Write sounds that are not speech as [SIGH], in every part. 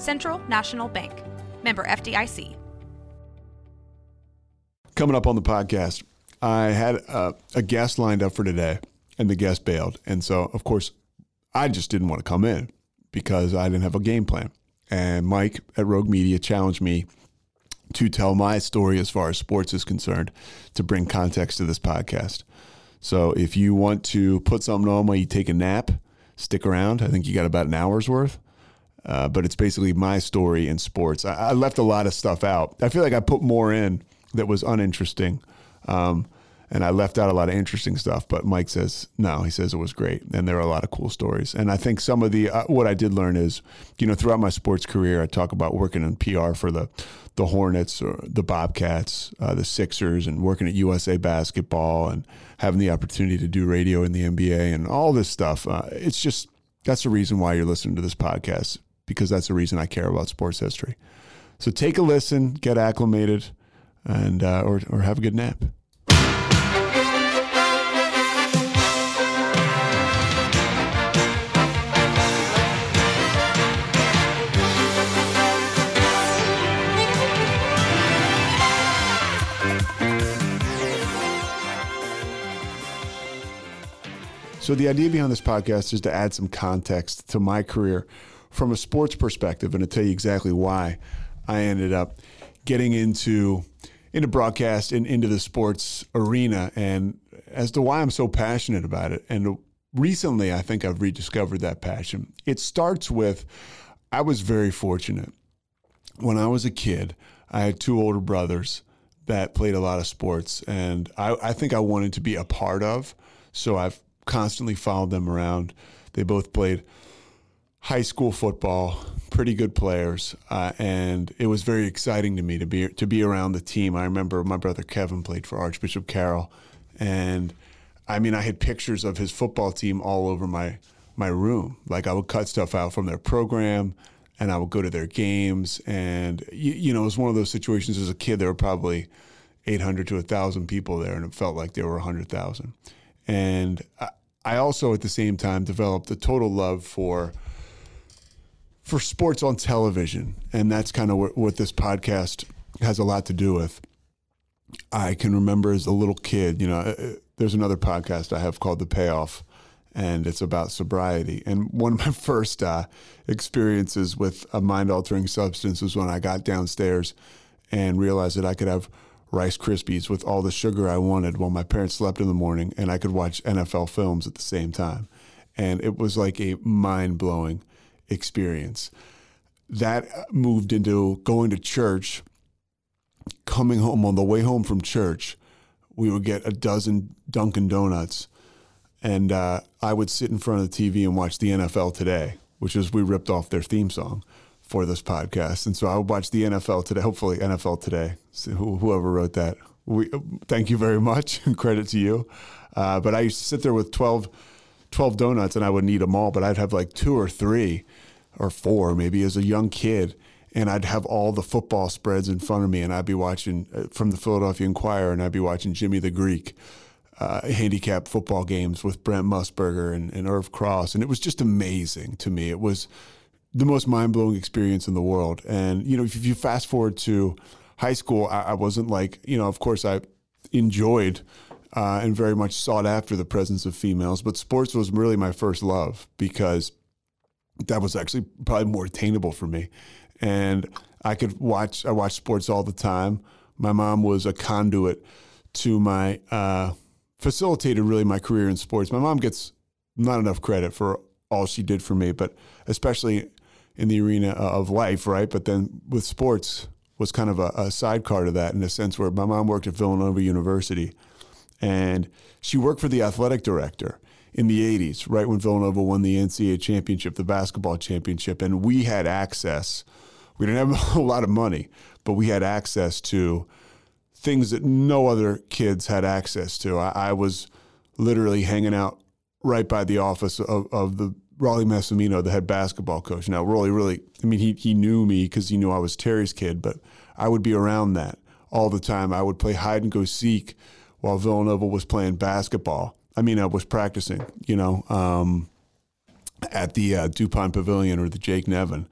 Central National Bank. Member FDIC. Coming up on the podcast, I had a, a guest lined up for today, and the guest bailed. And so, of course, I just didn't want to come in because I didn't have a game plan. And Mike at Rogue Media challenged me to tell my story as far as sports is concerned to bring context to this podcast. So if you want to put something on while you take a nap, stick around. I think you got about an hour's worth. Uh, but it's basically my story in sports. I, I, left a lot of stuff out. I feel like I put more in that was uninteresting. Um, and I left out a lot of interesting stuff. But Mike says no. He says it was great, and there are a lot of cool stories. And I think some of the uh, what I did learn is, you know, throughout my sports career, I talk about working in PR for the the Hornets or the Bobcats, uh, the Sixers, and working at USA Basketball, and having the opportunity to do radio in the NBA and all this stuff. Uh, it's just that's the reason why you're listening to this podcast because that's the reason I care about sports history. So take a listen, get acclimated, and uh, or or have a good nap. So, the idea behind this podcast is to add some context to my career from a sports perspective and to tell you exactly why I ended up getting into into broadcast and into the sports arena and as to why I'm so passionate about it. And recently, I think I've rediscovered that passion. It starts with I was very fortunate. When I was a kid, I had two older brothers that played a lot of sports, and I, I think I wanted to be a part of. So I've constantly followed them around. They both played high school football, pretty good players, uh, and it was very exciting to me to be to be around the team. I remember my brother Kevin played for Archbishop Carroll, and I mean I had pictures of his football team all over my my room. Like I would cut stuff out from their program, and I would go to their games, and you, you know it was one of those situations as a kid. There were probably 800 to 1,000 people there, and it felt like there were 100,000. And I, I also, at the same time, developed a total love for for sports on television, and that's kind of what, what this podcast has a lot to do with. I can remember as a little kid, you know, uh, uh, there's another podcast I have called The Payoff, and it's about sobriety. And one of my [LAUGHS] first uh, experiences with a mind altering substance was when I got downstairs and realized that I could have Rice Krispies with all the sugar I wanted while my parents slept in the morning, and I could watch NFL films at the same time. And it was like a mind blowing experience. That moved into going to church, coming home on the way home from church. We would get a dozen Dunkin' Donuts, and uh, I would sit in front of the TV and watch the NFL today, which is we ripped off their theme song for this podcast. And so I would watch the NFL today, hopefully NFL today. So whoever wrote that, we thank you very much [LAUGHS] and credit to you. Uh, but I used to sit there with 12, 12 donuts and I wouldn't eat them all, but I'd have like two or three or four maybe as a young kid. And I'd have all the football spreads in front of me, and I'd be watching uh, from the Philadelphia Inquirer, and I'd be watching Jimmy the Greek uh, handicap football games with Brent Musburger and, and Irv Cross, and it was just amazing to me. It was the most mind blowing experience in the world. And, you know, if you fast forward to high school, I, I wasn't like, you know, of course I enjoyed uh, and very much sought after the presence of females, but sports was really my first love because that was actually probably more attainable for me. And I could watch, I watched sports all the time. My mom was a conduit to my, uh, facilitated really my career in sports. My mom gets not enough credit for all she did for me, but especially in the arena of life, right? But then with sports was kind of a, a sidecar to that in a sense where my mom worked at Villanova University and she worked for the athletic director. in the 80s, right when Villanova won the NCAA championship, the basketball championship, and we had access. We didn't have [LAUGHS] a lot of money, but we had access to things that no other kids had access to. I, I was literally hanging out right by the office of, of the Rollie Massimino, the head basketball coach. Now, Rollie really, I mean, he, he knew me because he knew I was Terry's kid, but I would be around that all the time. I would play hide and go seek while Villanova was playing basketball. I mean, I was practicing, you know, um, at the uh, DuPont Pavilion or the Jake Nevin.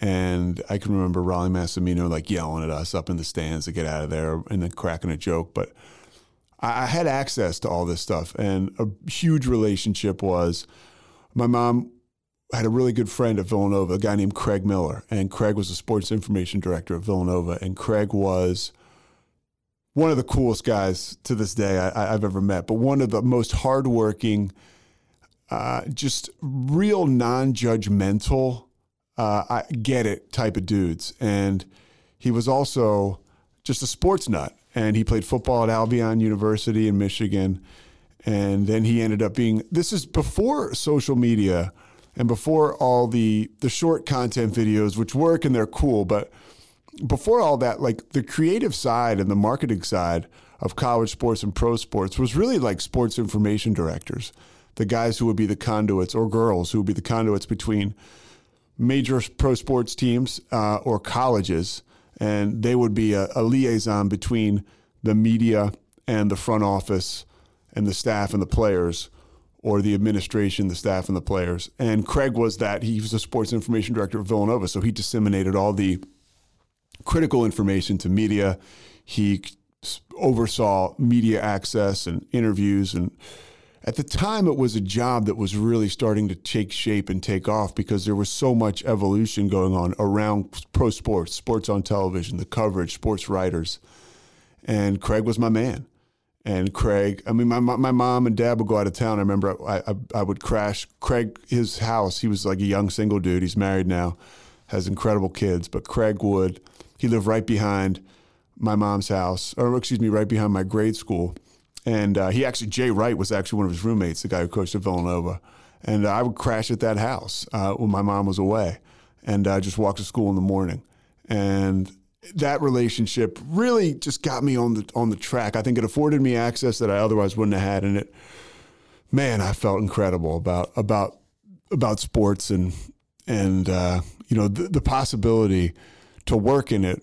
And I can remember Rollie Massimino like yelling at us up in the stands to get out of there and then cracking a joke. But I, I had access to all this stuff. And a huge relationship was my mom had a really good friend at Villanova, a guy named Craig Miller. And Craig was the sports information director at Villanova. And Craig was one of the coolest guys to this day I, have ever met, but one of the most hardworking, uh, just real non judgmental, uh, I get it type of dudes. And he was also just a sports nut. And he played football at Albion University in Michigan. And then he ended up being this is before social media and before all the the short content videos, which work and they're cool, but before all that, like the creative side and the marketing side of college sports and pro sports was really like sports information directors, the guys who would be the conduits or girls who would be the conduits between major pro sports teams uh, or colleges, and they would be a, a liaison between the media and the front office and the staff and the players or the administration, the staff and the players. And Craig was that. He was a sports information director of Villanova, so he disseminated all the critical information to media. He oversaw media access and interviews and at the time it was a job that was really starting to take shape and take off because there was so much evolution going on around pro sports sports on television the coverage sports writers. And craig was my man. And craig i mean my, my mom and dad would go out of town. I remember I, I, I would crash craig his house. He was like a young single dude. He's married now has incredible kids. But craig would he lived right behind my mom's house, or excuse me, right behind my grade school. And uh, he actually, Jay Wright was actually one of his roommates, the guy who coached at Villanova. And uh, I would crash at that house uh, when my mom was away and uh, just walk to school in the morning. And that relationship really just got me on the on the track. I think it afforded me access that I otherwise wouldn't have had, and it, man, I felt incredible about about about sports and and uh, you know the, the possibility to work in it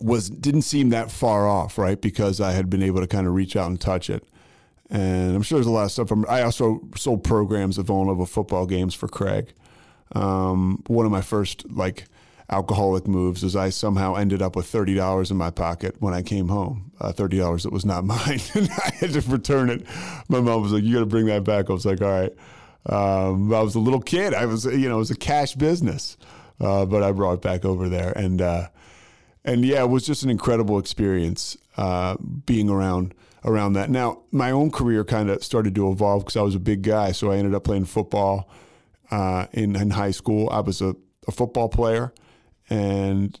was didn't seem that far off, right? Because I had been able to kind of reach out and touch it. And I'm sure there's a lot of stuff. From, I also sold programs of Villanova football games for Craig. Um, one of my first like alcoholic moves is I somehow ended up with thirty dollars in my pocket when I came home. Uh, thirty dollars that was not [LAUGHS] mine, and I had to return it. My mom was like, "You got to bring that back." I was like, "All right." Um, I was a little kid. I was, you know, it was a cash business. Uh, but I brought it back over there, and uh, and yeah, it was just an incredible experience uh, being around around that. Now, my own career kind of started to evolve because I was a big guy, so I ended up playing football uh, in in high school. I was a, a football player, and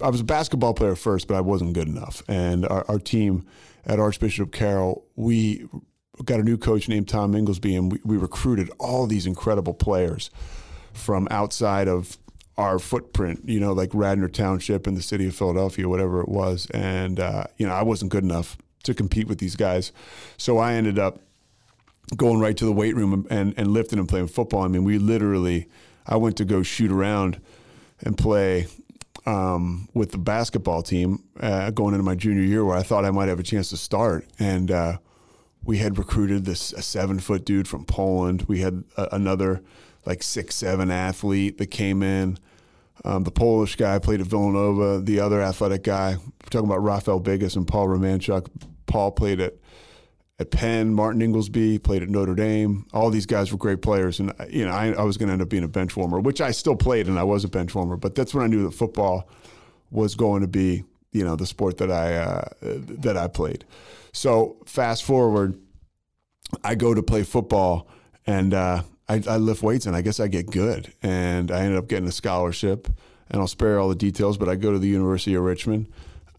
I was a basketball player first, but I wasn't good enough. And our, our team at Archbishop Carroll, we got a new coach named Tom Inglesby, and we, we recruited all these incredible players from outside of our footprint, you know, like Radnor Township in the city of Philadelphia, whatever it was. And, uh, you know, I wasn't good enough to compete with these guys. So I ended up going right to the weight room and, and, and lifting and playing football. I mean, we literally, I went to go shoot around and play um, with the basketball team uh, going into my junior year where I thought I might have a chance to start. And uh, we had recruited this a seven foot dude from Poland. We had a, another like six seven athlete that came in. Um, the Polish guy played at Villanova. The other athletic guy, we're talking about Rafael Bigus and Paul Romanczuk. Paul played at at Penn. Martin Inglesby played at Notre Dame. All these guys were great players, and you know I, I was going to end up being a bench warmer, which I still played, and I was a bench warmer. But that's when I knew that football was going to be you know the sport that I uh, that I played. So fast forward, I go to play football, and uh, I, I lift weights and I guess I get good. And I ended up getting a scholarship. And I'll spare all the details, but I go to the University of Richmond,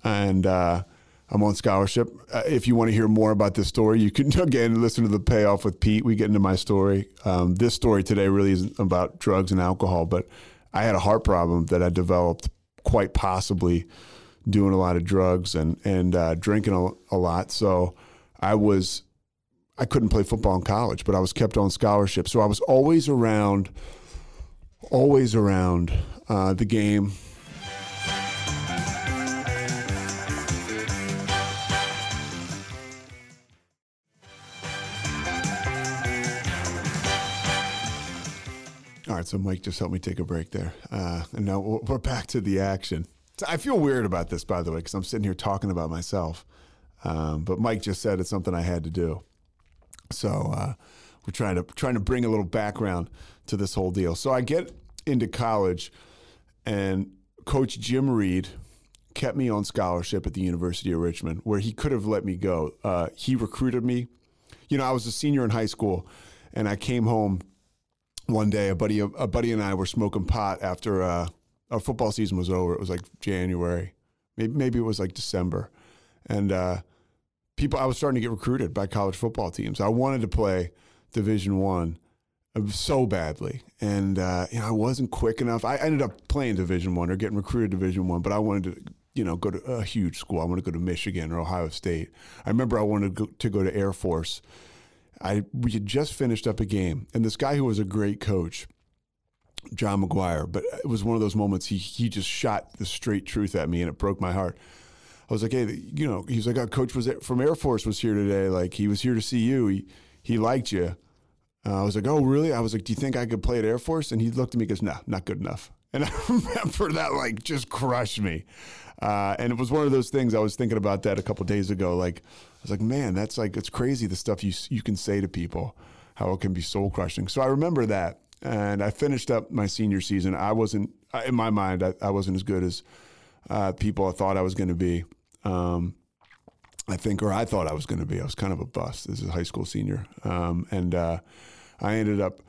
and uh, I'm on scholarship. Uh, if you want to hear more about this story, you can [LAUGHS] again listen to the payoff with Pete. We get into my story. Um, this story today really isn't about drugs and alcohol, but I had a heart problem that I developed quite possibly doing a lot of drugs and and uh, drinking a, a lot. So I was I couldn't play football in college, but I was kept on scholarship. So I was always around, always around uh, the game. All right, so Mike just helped me take a break there, uh, and now we're back to the action. I feel weird about this, by the way, because I'm sitting here talking about myself. Um, but Mike just said it's something I had to do. So uh, we're trying to trying to bring a little background to this whole deal. So I get into college, and Coach Jim Reid kept me on scholarship at the University of Richmond, where he could have let me go. Uh, he recruited me. You know, I was a senior in high school, and I came home one day. A buddy, a buddy, and I were smoking pot after uh, our football season was over. It was like January, maybe maybe it was like December, and uh, people. I was starting to get recruited by college football teams. I wanted to play Division One so badly, and uh, you know I wasn't quick enough. I ended up playing Division One or getting recruited Division One, but I wanted to you know go to a huge school. I wanted to go to Michigan or Ohio State. I remember I wanted to go to, go to Air Force. I we had just finished up a game, and this guy who was a great coach, John McGuire, but it was one of those moments he he just shot the straight truth at me, and it broke my heart. I was like, hey, you know, he's like, oh, coach was from Air Force was here today. Like he was here to see you. He he liked you. Uh, I was like, oh, really? I was like, do you think I could play at Air Force? And he looked at me and goes, no, nah, not good enough. [LAUGHS] And I remember that like just crushed me. Uh, and it was one of those things I was thinking about that a couple days ago. Like, I was like, man, that's like, it's crazy the stuff you, you can say to people, how it can be soul crushing. So I remember that. And I finished up my senior season. I wasn't, in my mind, I, I wasn't as good as uh, people thought I was going to be. Um, I think, or I thought I was going to be. I was kind of a bust as a high school senior. Um, and uh, I ended up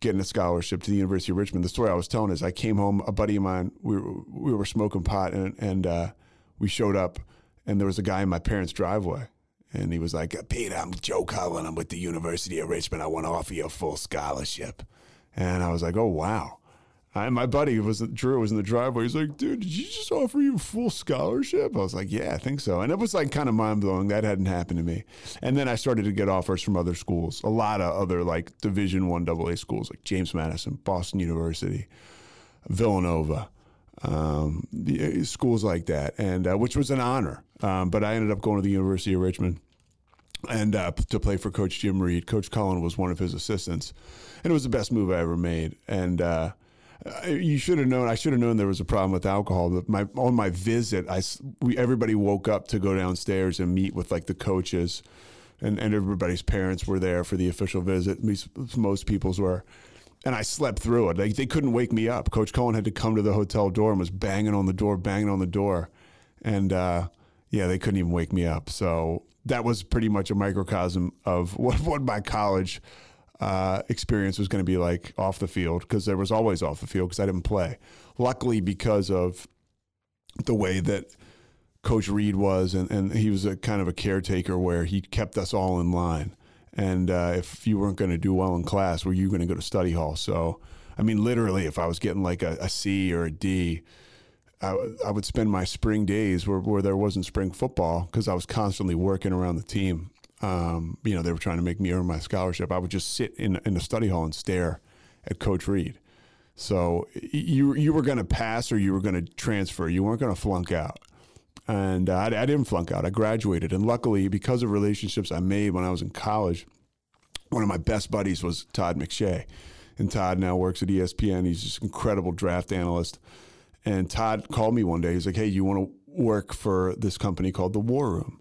getting a scholarship to the University of Richmond. The story I was telling is I came home, a buddy of mine, we were, we were smoking pot, and, and uh, we showed up, and there was a guy in my parents' driveway. And he was like, Pete, I'm Joe Cullen. I'm with the University of Richmond. I want to offer you a full scholarship. And I was like, oh, wow. And my buddy was Drew was in the driveway. He's like, dude, did you just offer you full scholarship? I was like, yeah, I think so. And it was like kind of mind blowing. That hadn't happened to me. And then I started to get offers from other schools, a lot of other like Division One AA schools, like James Madison, Boston University, Villanova, um, the, uh, schools like that, and uh, which was an honor. Um, but I ended up going to the University of Richmond and uh, to play for Coach Jim Reid. Coach Cullen was one of his assistants, and it was the best move I ever made. And uh, you should have known. I should have known there was a problem with alcohol. But my on my visit, I we everybody woke up to go downstairs and meet with like the coaches, and and everybody's parents were there for the official visit. Most people's were. And I slept through it. They, they couldn't wake me up. Coach Cullen had to come to the hotel door and was banging on the door, banging on the door. And uh, yeah, they couldn't even wake me up. So that was pretty much a microcosm of [LAUGHS] what, what my college uh, experience was going to be like off the field because there was always off the field because I didn't play. Luckily, because of the way that Coach Reid was, and, and he was a kind of a caretaker where he kept us all in line. And uh, if you weren't going to do well in class, were you going to go to study hall? So, I mean, literally, if I was getting like a, a C or a D, I, I would spend my spring days where, where there wasn't spring football because I was constantly working around the team um, you know, they were trying to make me earn my scholarship. I would just sit in in the study hall and stare at Coach Reid. So you you were going to pass or you were going to transfer. You weren't going to flunk out. And uh, I, I didn't flunk out. I graduated, and luckily, because of relationships I made when I was in college, one of my best buddies was Todd McShay, and Todd now works at ESPN. He's just an incredible draft analyst. And Todd called me one day. He's like, "Hey, you want to work for this company called the War Room?"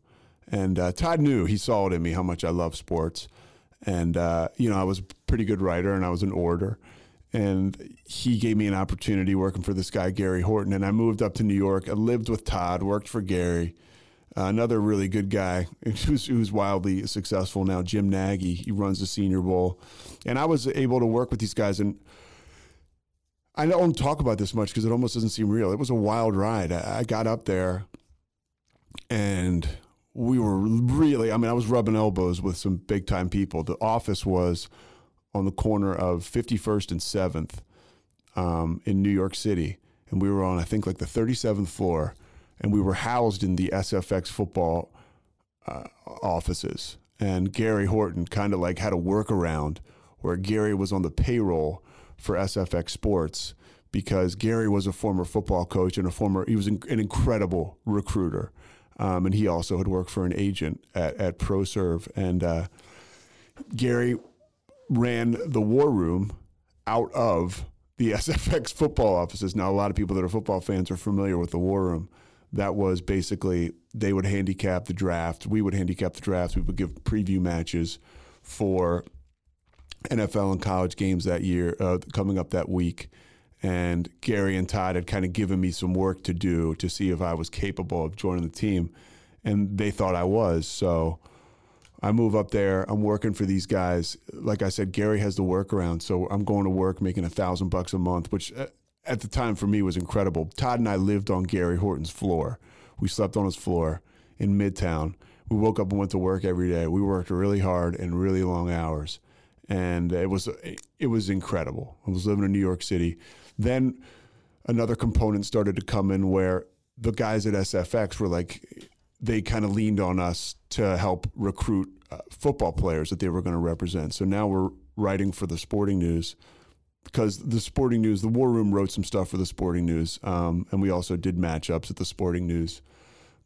And uh, Todd knew he saw it in me how much I love sports, and uh, you know I was a pretty good writer and I was an orator, and he gave me an opportunity working for this guy Gary Horton, and I moved up to New York. I lived with Todd, worked for Gary, uh, another really good guy [LAUGHS] who's, who's wildly successful now, Jim Nagy. He runs the Senior Bowl, and I was able to work with these guys and. I don't talk about this much because it almost doesn't seem real. It was a wild ride. I, I got up there and we were really, I mean, I was rubbing elbows with some big time people. The office was on the corner of 51st and 7th um, in New York City. And we were on, I think, like the 37th floor. And we were housed in the SFX football uh, offices. And Gary Horton kind of like had a workaround where Gary was on the payroll for SFX Sports because Gary was a former football coach and a former, he was an incredible recruiter. Um, and he also had worked for an agent at, at ProServ. And uh, Gary ran the war room out of the [LAUGHS] SFX football offices. Now, a lot of people that are football fans are familiar with the war room. That was basically they would handicap the draft. We would handicap the drafts. We would give preview matches for NFL and college games that year, uh, coming up that week. And Gary and Todd had kind of given me some work to do to see if I was capable of joining the team. And they thought I was. So I move up there. I'm working for these guys. Like I said, Gary has the workaround. So I'm going to work making a thousand bucks a month, which uh, at the time for me was incredible. Todd and I lived on Gary Horton's floor. We slept on his floor in Midtown. We woke up and went to work every day. We worked really hard and really long hours. And it was it was incredible. I was living in New York City. Then another component started to come in where the guys at SFX were like, they kind of leaned on us to help recruit uh, football players that they were going to represent. So now we're writing for the Sporting News because the Sporting News, the War Room wrote some stuff for the Sporting News, um, and we also did matchups at the Sporting News.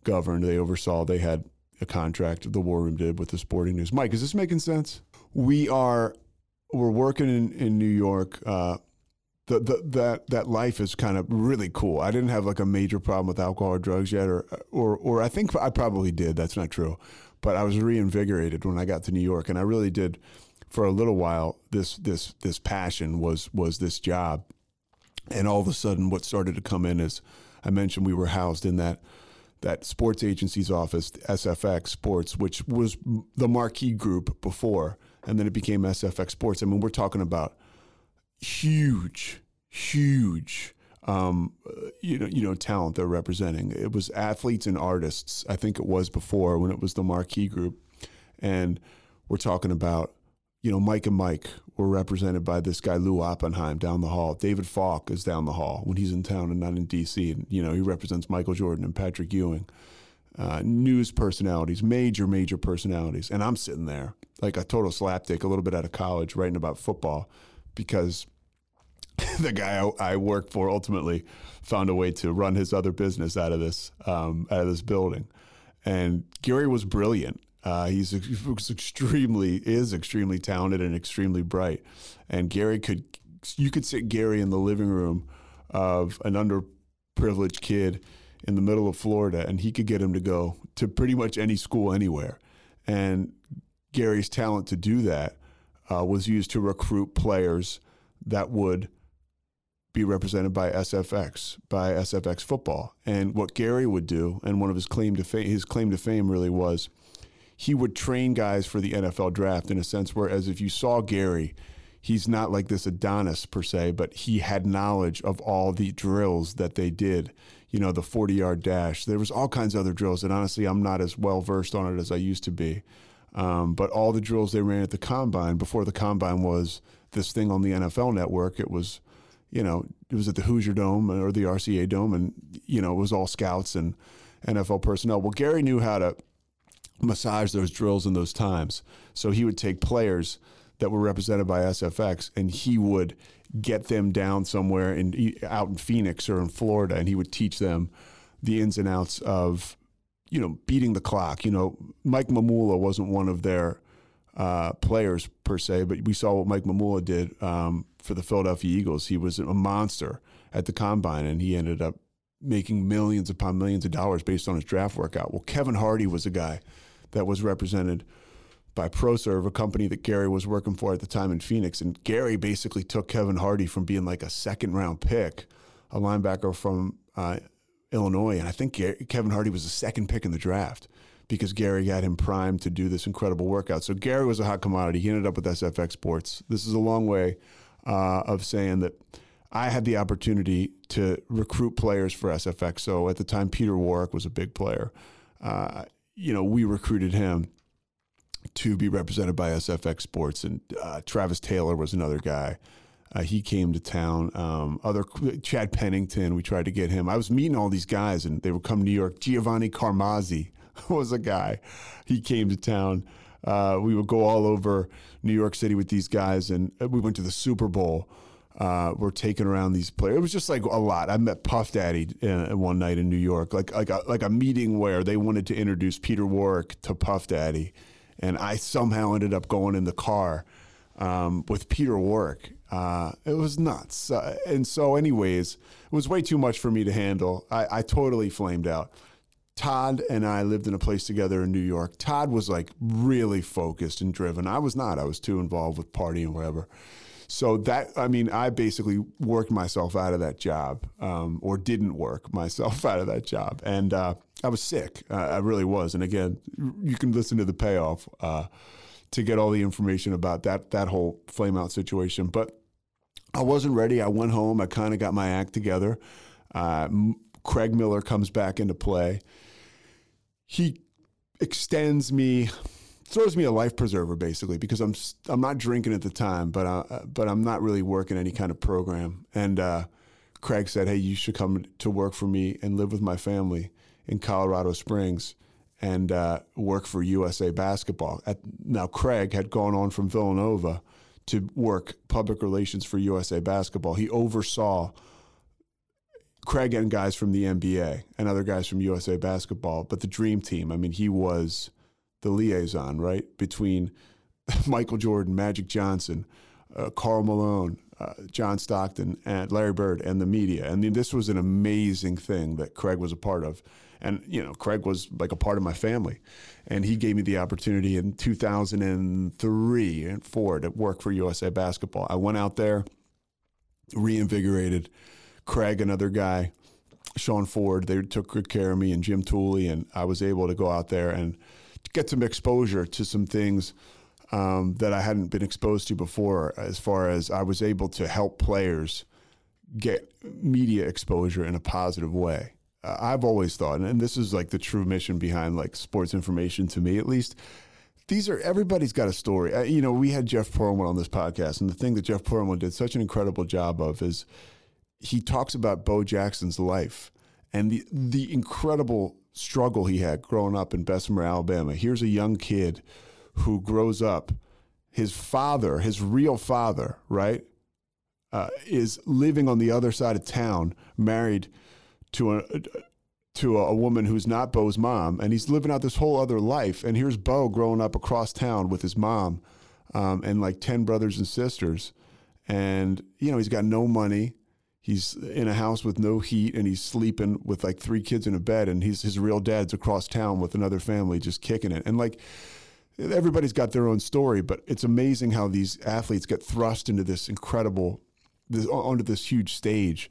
Governed, they oversaw. They had a contract. The War Room did with the Sporting News. Mike, is this making sense? We are we're working in in New York. Uh, the, the, that that life is kind of really cool. I didn't have like a major problem with alcohol or drugs yet, or or or I think I probably did. That's not true, but I was reinvigorated when I got to New York, and I really did. For a little while, this this this passion was was this job, and all of a sudden, what started to come in is, I mentioned we were housed in that that sports agency's office, SFX Sports, which was the marquee group before, and then it became SFX Sports. I mean, we're talking about huge, huge, um, you know, you know, talent they're representing. It was athletes and artists. I think it was before when it was the Marquee Group, and we're talking about, you know, Mike and Mike were represented by this guy Lou Oppenheim down the hall. David Falk is down the hall when he's in town and not in D.C. And you know, he represents Michael Jordan and Patrick Ewing. Uh, news personalities, major, major personalities. And I'm sitting there like a total slapdick, a little bit out of college, writing about football because [LAUGHS] the guy I, I worked for ultimately found a way to run his other business out of this um, out of this building. And Gary was brilliant. Uh, he's he extremely is extremely talented and extremely bright. And Gary could you could sit Gary in the living room of an underprivileged kid in the middle of Florida, and he could get him to go to pretty much any school anywhere. And Gary's talent to do that uh, was used to recruit players that would be represented by SFX, by SFX football. And what Gary would do, and one of his claim to fame, his claim to fame really was, he would train guys for the NFL draft in a sense. Whereas if you saw Gary, he's not like this Adonis per se, but he had knowledge of all the drills that they did. You know, the 40 yard dash. There was all kinds of other drills, and honestly, I'm not as well versed on it as I used to be. Um, but all the drills they ran at the combine before the combine was this thing on the NFL network. It was, you know, it was at the Hoosier Dome or the RCA Dome, and you know, it was all scouts and NFL personnel. Well, Gary knew how to massage those drills in those times, so he would take players that were represented by SFX, and he would get them down somewhere in out in Phoenix or in Florida, and he would teach them the ins and outs of you know, beating the clock. You know, Mike Mamula wasn't one of their uh, players per se, but we saw what Mike Mamula did um, for the Philadelphia Eagles. He was a monster at the combine, and he ended up making millions upon millions of dollars based on his draft workout. Well, Kevin Hardy was a guy that was represented by ProServ, a company that Gary was working for at the time in Phoenix. And Gary basically took Kevin Hardy from being like a second round pick, a linebacker from uh, Illinois, and I think Kevin Hardy was the second pick in the draft because Gary had him primed to do this incredible workout. So Gary was a hot commodity. He ended up with SFX Sports. This is a long way uh, of saying that I had the opportunity to recruit players for SFX. So at the time, Peter Warrick was a big player. uh, you know, we recruited him to be represented by SFX Sports, and uh, Travis Taylor was another guy. Uh, he came to town. Um, other Chad Pennington, we tried to get him. I was meeting all these guys, and they would come to New York. Giovanni Carmazzi [LAUGHS] was a guy. He came to town. Uh, we would go all over New York City with these guys, and uh, we went to the Super Bowl. Uh, we're taking around these players. It was just like a lot. I met Puff Daddy uh, one night in New York, like like a, like a meeting where they wanted to introduce Peter Warrick to Puff Daddy, and I somehow ended up going in the car um, with Peter Warrick. Uh, it was nuts. Uh, and so, anyways, it was way too much for me to handle. I, I totally flamed out. Todd and I lived in a place together in New York. Todd was like really focused and driven. I was not. I was too involved with partying and whatever. So that I mean, I basically worked myself out of that job, um, or didn't work [LAUGHS] myself out of that job, and uh, I was sick. Uh, I really was. And again, you can listen to the payoff uh, to get all the information about that that whole flame out situation. But I wasn't ready. I went home. I kind of got my act together. Uh, Craig Miller comes back into play he extends me throws me a life preserver basically because I'm I'm not drinking at the time, but uh, but I'm not really working any kind of program. And uh, Craig said, "Hey, you should come to work for me and live with my family in Colorado Springs and uh, work for USA Basketball." At, now, Craig had gone on from Villanova to work public relations for USA Basketball. He oversaw Craig and guys from the NBA and other guys from USA Basketball, but the dream team. I mean, he was the liaison, right, between [LAUGHS] Michael Jordan, Magic Johnson, uh, Karl Malone, uh, John Stockton, and Larry Bird, and the media. Mean, this was an amazing thing that Craig was a part of. And, you know, Craig was like a part of my family. And he gave me the opportunity in 2003 and four to work for USA Basketball. I went out there, reinvigorated Craig, another guy, Sean Ford, they took good care of me, and Jim Tooley, and I was able to go out there and get some exposure to some things um, that I hadn't been exposed to before. As far as I was able to help players get media exposure in a positive way. Uh, I've always thought, and this is like the true mission behind like sports information to me, at least. These are everybody's got a story. Uh, you know, we had Jeff Pearlman on this podcast, and the thing that Jeff Pearlman did such an incredible job of is he talks about Bo Jackson's life and the the incredible struggle he had growing up in Bessemer, Alabama. Here's a young kid who grows up. His father, his real father, right, uh, is living on the other side of town, married to a to a, woman who's not Bo's mom, and he's living out this whole other life. And here's Bo growing up across town with his mom um, and like ten brothers and sisters, and you know he's got no money he's in a house with no heat and he's sleeping with like three kids in a bed and he's his real dad's across town with another family just kicking it and like everybody's got their own story but it's amazing how these athletes get thrust into this incredible this onto this huge stage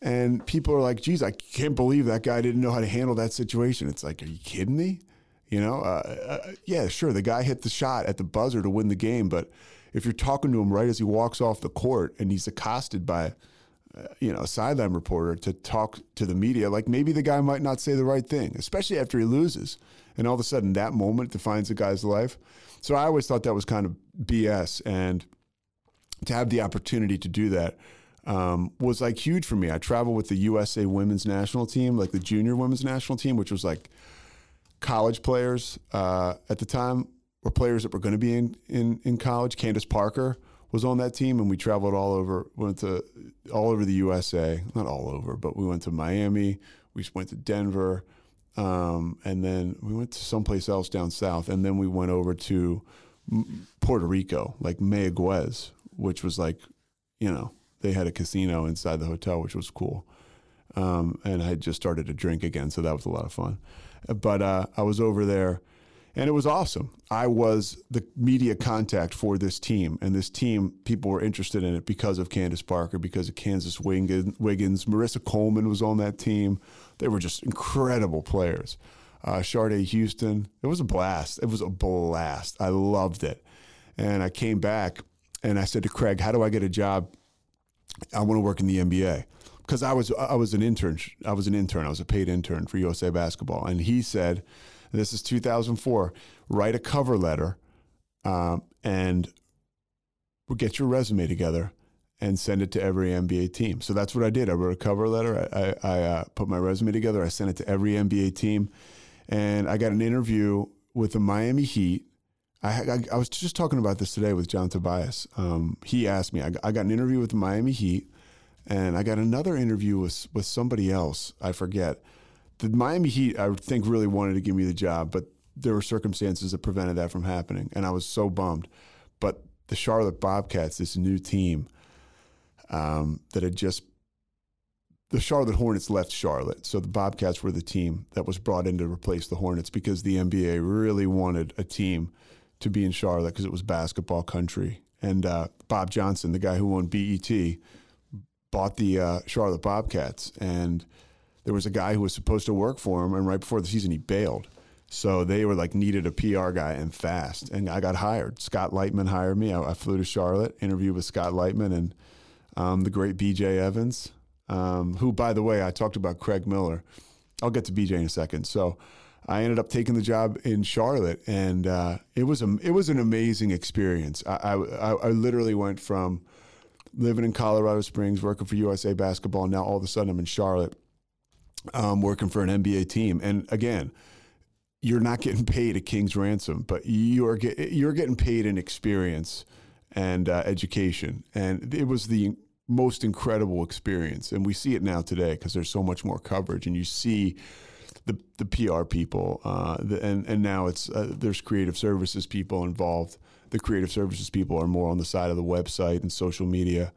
and people are like geez i can't believe that guy didn't know how to handle that situation it's like are you kidding me you know uh, uh, yeah sure the guy hit the shot at the buzzer to win the game but if you're talking to him right as he walks off the court and he's accosted by uh, you know, a sideline reporter to talk to the media, like maybe the guy might not say the right thing, especially after he loses. And all of a sudden, that moment defines a guy's life. So I always thought that was kind of BS. And to have the opportunity to do that um, was like huge for me. I traveled with the USA women's national team, like the junior women's national team, which was like college players uh, at the time, or players that were going to be in, in, in college. Candace Parker was on that team, and we traveled all over. Went to all over the USA, not all over, but we went to Miami. We went to Denver, um, and then we went to someplace else down south, and then we went over to Puerto Rico, like Mayaguez, which was like, you know, they had a casino inside the hotel, which was cool. Um, and I just started to drink again, so that was a lot of fun. But uh, I was over there and it was awesome. I was the media contact for this team, and this team, people were interested in it because of Candace Parker, because of Candice Wiggins. Marissa Coleman was on that team. They were just incredible players. Uh, Charde Houston. It was a blast. It was a blast. I loved it. And I came back and I said to Craig, How do I get a job? I want to work in the NBA. because I was I was an intern. I was an intern. I was a paid intern for USA Basketball, and he said, "This is 2004. Write a cover letter, um, and get your resume together." And send it to every NBA team. So that's what I did. I wrote a cover letter. I, I, I uh, put my resume together. I sent it to every NBA team, and I got an interview with the Miami Heat. I, I, I was just talking about this today with John Tobias. Um, he asked me. I, I got an interview with the Miami Heat, and I got another interview with with somebody else. I forget. The Miami Heat, I think, really wanted to give me the job, but there were circumstances that prevented that from happening, and I was so bummed. But the Charlotte Bobcats, this new team um, that had just the Charlotte Hornets left Charlotte, so the Bobcats were the team that was brought in to replace the Hornets because the NBA really wanted a team to be in Charlotte because it was basketball country. And uh, Bob Johnson, the guy who won BET, bought the uh, Charlotte Bobcats, and there was a guy who was supposed to work for him, and right before the season, he bailed. So they were like needed a PR guy and fast, and I got hired. Scott Lightman hired me. I, I flew to Charlotte, interviewed with Scott Lightman and um, the great BJ Evans, um, who, by the way, I talked about Craig Miller. I'll get to BJ in a second. So I ended up taking the job in Charlotte, and uh, it was a it was an amazing experience. I, I, I literally went from living in Colorado Springs, working for USA Basketball, and now all of a sudden I'm in Charlotte, um, working for an NBA team. And again, you're not getting paid a king's ransom, but you are get, you're getting paid in experience and uh, education. And it was the most incredible experience, and we see it now today because there's so much more coverage, and you see the the PR people, uh, the, and and now it's uh, there's creative services people involved. The creative services people are more on the side of the website and social media.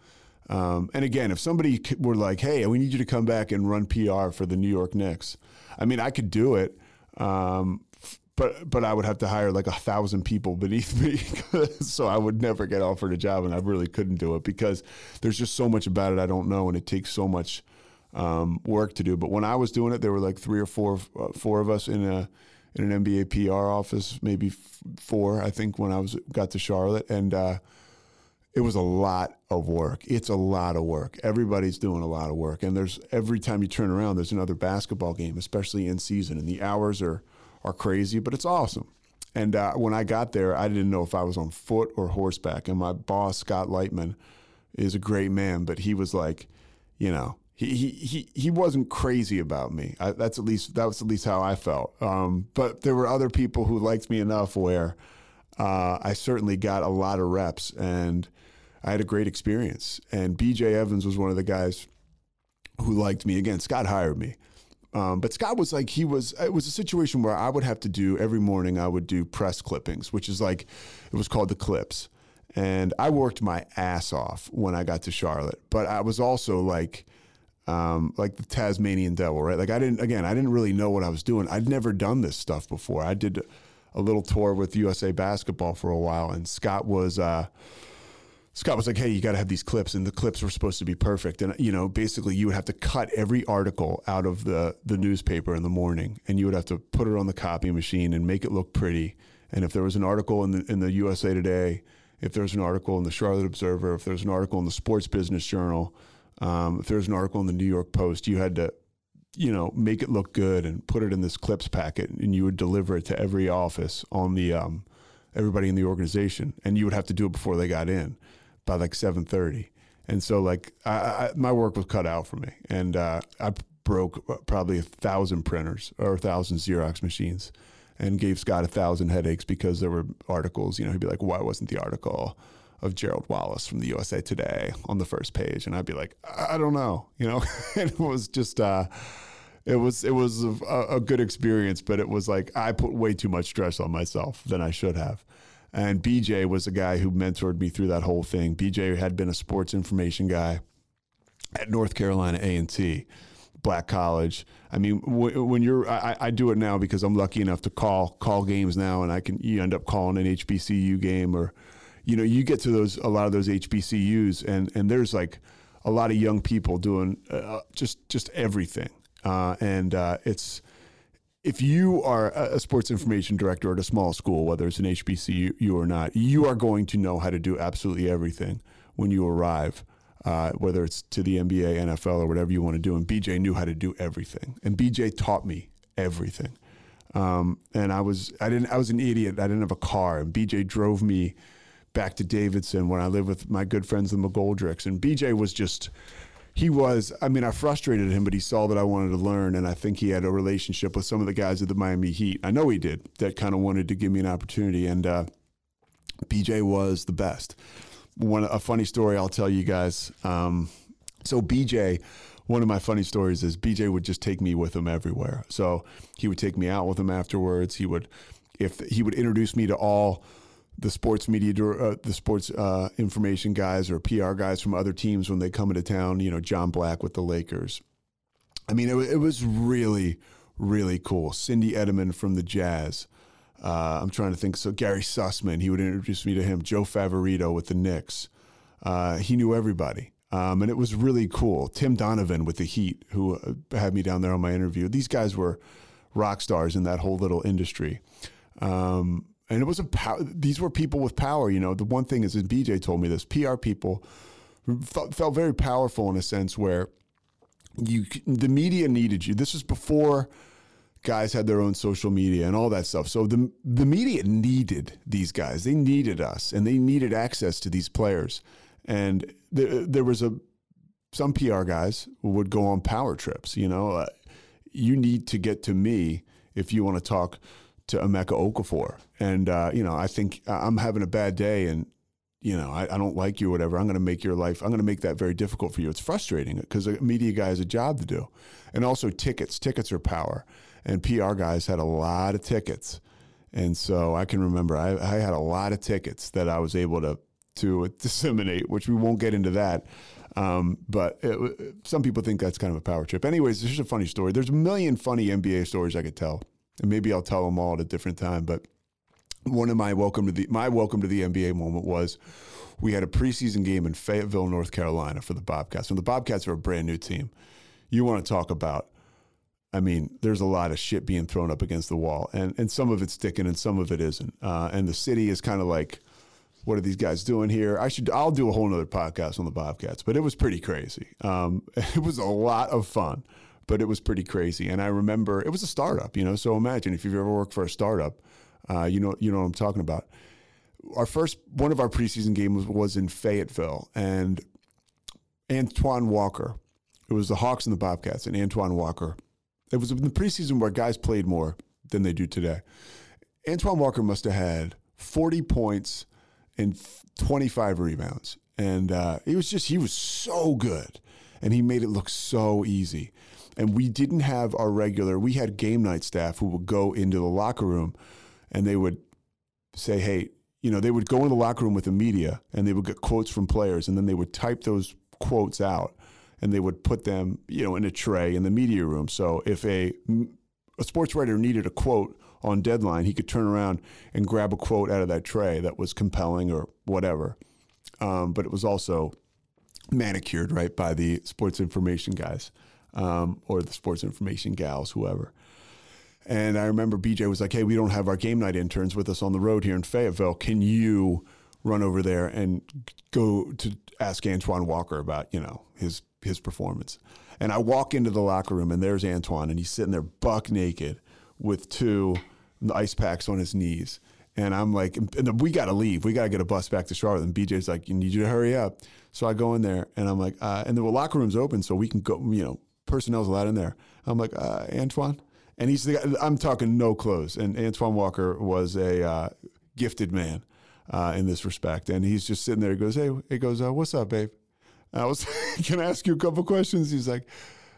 Um, and again, if somebody were like, "Hey, we need you to come back and run PR for the New York Knicks," I mean, I could do it, um, but but I would have to hire like a thousand people beneath [LAUGHS] me, so I would never get offered a job, and I really couldn't do it because there's just so much about it I don't know, and it takes so much um, work to do. But when I was doing it, there were like three or four uh, four of us in a in an NBA PR office, maybe f- four, I think, when I was got to Charlotte, and uh, it was a lot of work. It's a lot of work. Everybody's doing a lot of work, and there's every time you turn around, there's another basketball game, especially in season, and the hours are are crazy, but it's awesome. And uh, when I got there, I didn't know if I was on foot or horseback. And my boss, Scott Lightman, is a great man, but he was like, you know, he he he wasn't crazy about me. I, that's at least that was at least how I felt. Um, but there were other people who liked me enough where uh, I certainly got a lot of reps and I had a great experience. And B.J. Evans was one of the guys who liked me. Again, Scott hired me. Um, but Scott was like, he was, it was a situation where I would have to do every morning, I would do press clippings, which is like, it was called the clips. And I worked my ass off when I got to Charlotte. But I was also like, um, like the Tasmanian devil, right? Like I didn't, again, I didn't really know what I was doing. I'd never done this stuff before. I did a little tour with USA Basketball for a while, and Scott was, uh, Scott was like, "Hey, you got to have these clips, and the clips were supposed to be perfect." And you know, basically, you would have to cut every article out of the the newspaper in the morning, and you would have to put it on the copy machine and make it look pretty. And if there was an article in the in the USA Today, if there was an article in the Charlotte Observer, if there was an article in the Sports Business Journal, um, if there was an article in the New York Post, you had to, you know, make it look good and put it in this clips packet, and you would deliver it to every office on the um, everybody in the organization, and you would have to do it before they got in by like seven thirty. And so, like, I, I, my work was cut out for me, and uh, I broke probably a thousand printers or a thousand Xerox machines, and gave Scott a thousand headaches because there were articles. You know, he'd be like, "Why wasn't the article?" Of Gerald Wallace from the USA Today on the first page, and I'd be like, I don't know, you know, [LAUGHS] it was just, uh, it was it was a, a, good experience, but it was like I put way too much stress on myself than I should have. And BJ was the guy who mentored me through that whole thing. BJ had been a sports information guy at North Carolina A and T. Black college. I mean, when you're, I, I, do it now because I'm lucky enough to call call games now, and I can you end up calling an HBCU game or you know, you get to those a lot of those HBCUs, and and there's like a lot of young people doing uh, just just everything, uh, and uh, it's if you are a sports information director at a small school, whether it's an HBCU or not, you are going to know how to do absolutely everything when you arrive. uh, whether it's to the NBA, NFL, or whatever you want to do. And BJ knew how to do everything, and BJ taught me everything. Um, and I was I didn't I was an idiot. I didn't have a car, and BJ drove me back to Davidson when I lived with my good friends the McGoldricks. And BJ was just he was I mean I frustrated him, but he saw that I wanted to learn, and I think he had a relationship with some of the guys at the Miami Heat. I know he did that kind of wanted to give me an opportunity, and uh, BJ was the best. One a funny story I'll tell you guys. Um, so BJ one of my funny stories is BJ would just take me with him everywhere. So he would take me out with him afterwards. He would, if he would introduce me to all the sports media, uh, the sports uh, information guys or PR guys from other teams when they come into town. You know, John Black with the Lakers. I mean, it, it was really, really cool. Cindy Edelman from the Jazz. Uh, I'm trying to think. So Gary Sussman, he would introduce me to him. Joe Favorito with the Knicks. Uh, he knew everybody. Um, and it was really cool. Tim Donovan with the Heat, who uh, had me down there on my interview. These guys were rock stars in that whole little industry. Um, and it was a pow- these were people with power. You know, the one thing is, and BJ told me this: PR people felt, felt very powerful in a sense where you the media needed you. This was before guys had their own social media and all that stuff. So the the media needed these guys. They needed us, and they needed access to these players. And there, there was a some PR guys would go on power trips. You know, uh, you need to get to me if you want to talk to Emeka Okafor. And uh, you know, I think I'm having a bad day, and you know, I, I don't like you, or whatever. I'm going to make your life. I'm going to make that very difficult for you. It's frustrating because a media guy has a job to do, and also tickets. Tickets are power, and PR guys had a lot of tickets. And so I can remember I, I had a lot of tickets that I was able to to [LAUGHS] disseminate, which we won't get into that. Um, but it, some people think that's kind of a power trip. Anyways, this is a funny story. There's a million funny NBA stories I could tell, and maybe I'll tell them all at a different time. But one of my welcome to the my welcome to the NBA moment was we had a preseason game in Fayetteville, North Carolina for the Bobcats. And the Bobcats are a brand new team. You want to talk about I mean, there's a lot of shit being thrown up against the wall, and and some of it's sticking, and some of it isn't. Uh, and the city is kind of like what are these guys doing here? I should I'll do a whole nother podcast on the Bobcats, but it was pretty crazy. Um, [LAUGHS] it was a lot of fun, but it was pretty crazy. And I remember it was a startup, you know. So imagine if you've ever worked for a startup, uh, you know you know what I'm talking about. Our first one of our preseason games was, in Fayetteville, and Antoine Walker. It was the Hawks and the Bobcats, and Antoine Walker. It was in the preseason where guys played more than they do today. Antoine Walker must have had 40 points and 25 rebounds. And uh, it was just, he was so good. And he made it look so easy. And we didn't have our regular, we had game night staff who would go into the locker room and they would say, hey, you know, they would go in the locker room with the media and they would get quotes from players and then they would type those quotes out and they would put them, you know, in a tray in the media room. So if a, a sports writer needed a quote on deadline, he could turn around and grab a quote out of that tray that was compelling or whatever. Um, but it was also manicured, right, by the sports information guys um, or the sports information gals, whoever. And I remember BJ was like, hey, we don't have our game night interns with us on the road here in Fayetteville. Can you run over there and go to ask Antoine Walker about, you know, his his performance? And I walk into the locker room and there's Antoine and he's sitting there buck naked with two ice packs on his knees. And I'm like, we got to leave. We got to get a bus back to Charlotte. And BJ's like, you need you to hurry up. So I go in there and I'm like, uh, and the locker room's open so we can go, you know, personnel's allowed in there. I'm like, uh, Antoine? And he's the guy, I'm talking no clothes. And Antoine Walker was a uh, gifted man uh, in this respect. And he's just sitting there. He goes, hey, he goes, uh, what's up, babe? And I was, [LAUGHS] can I ask you a couple questions? He's like,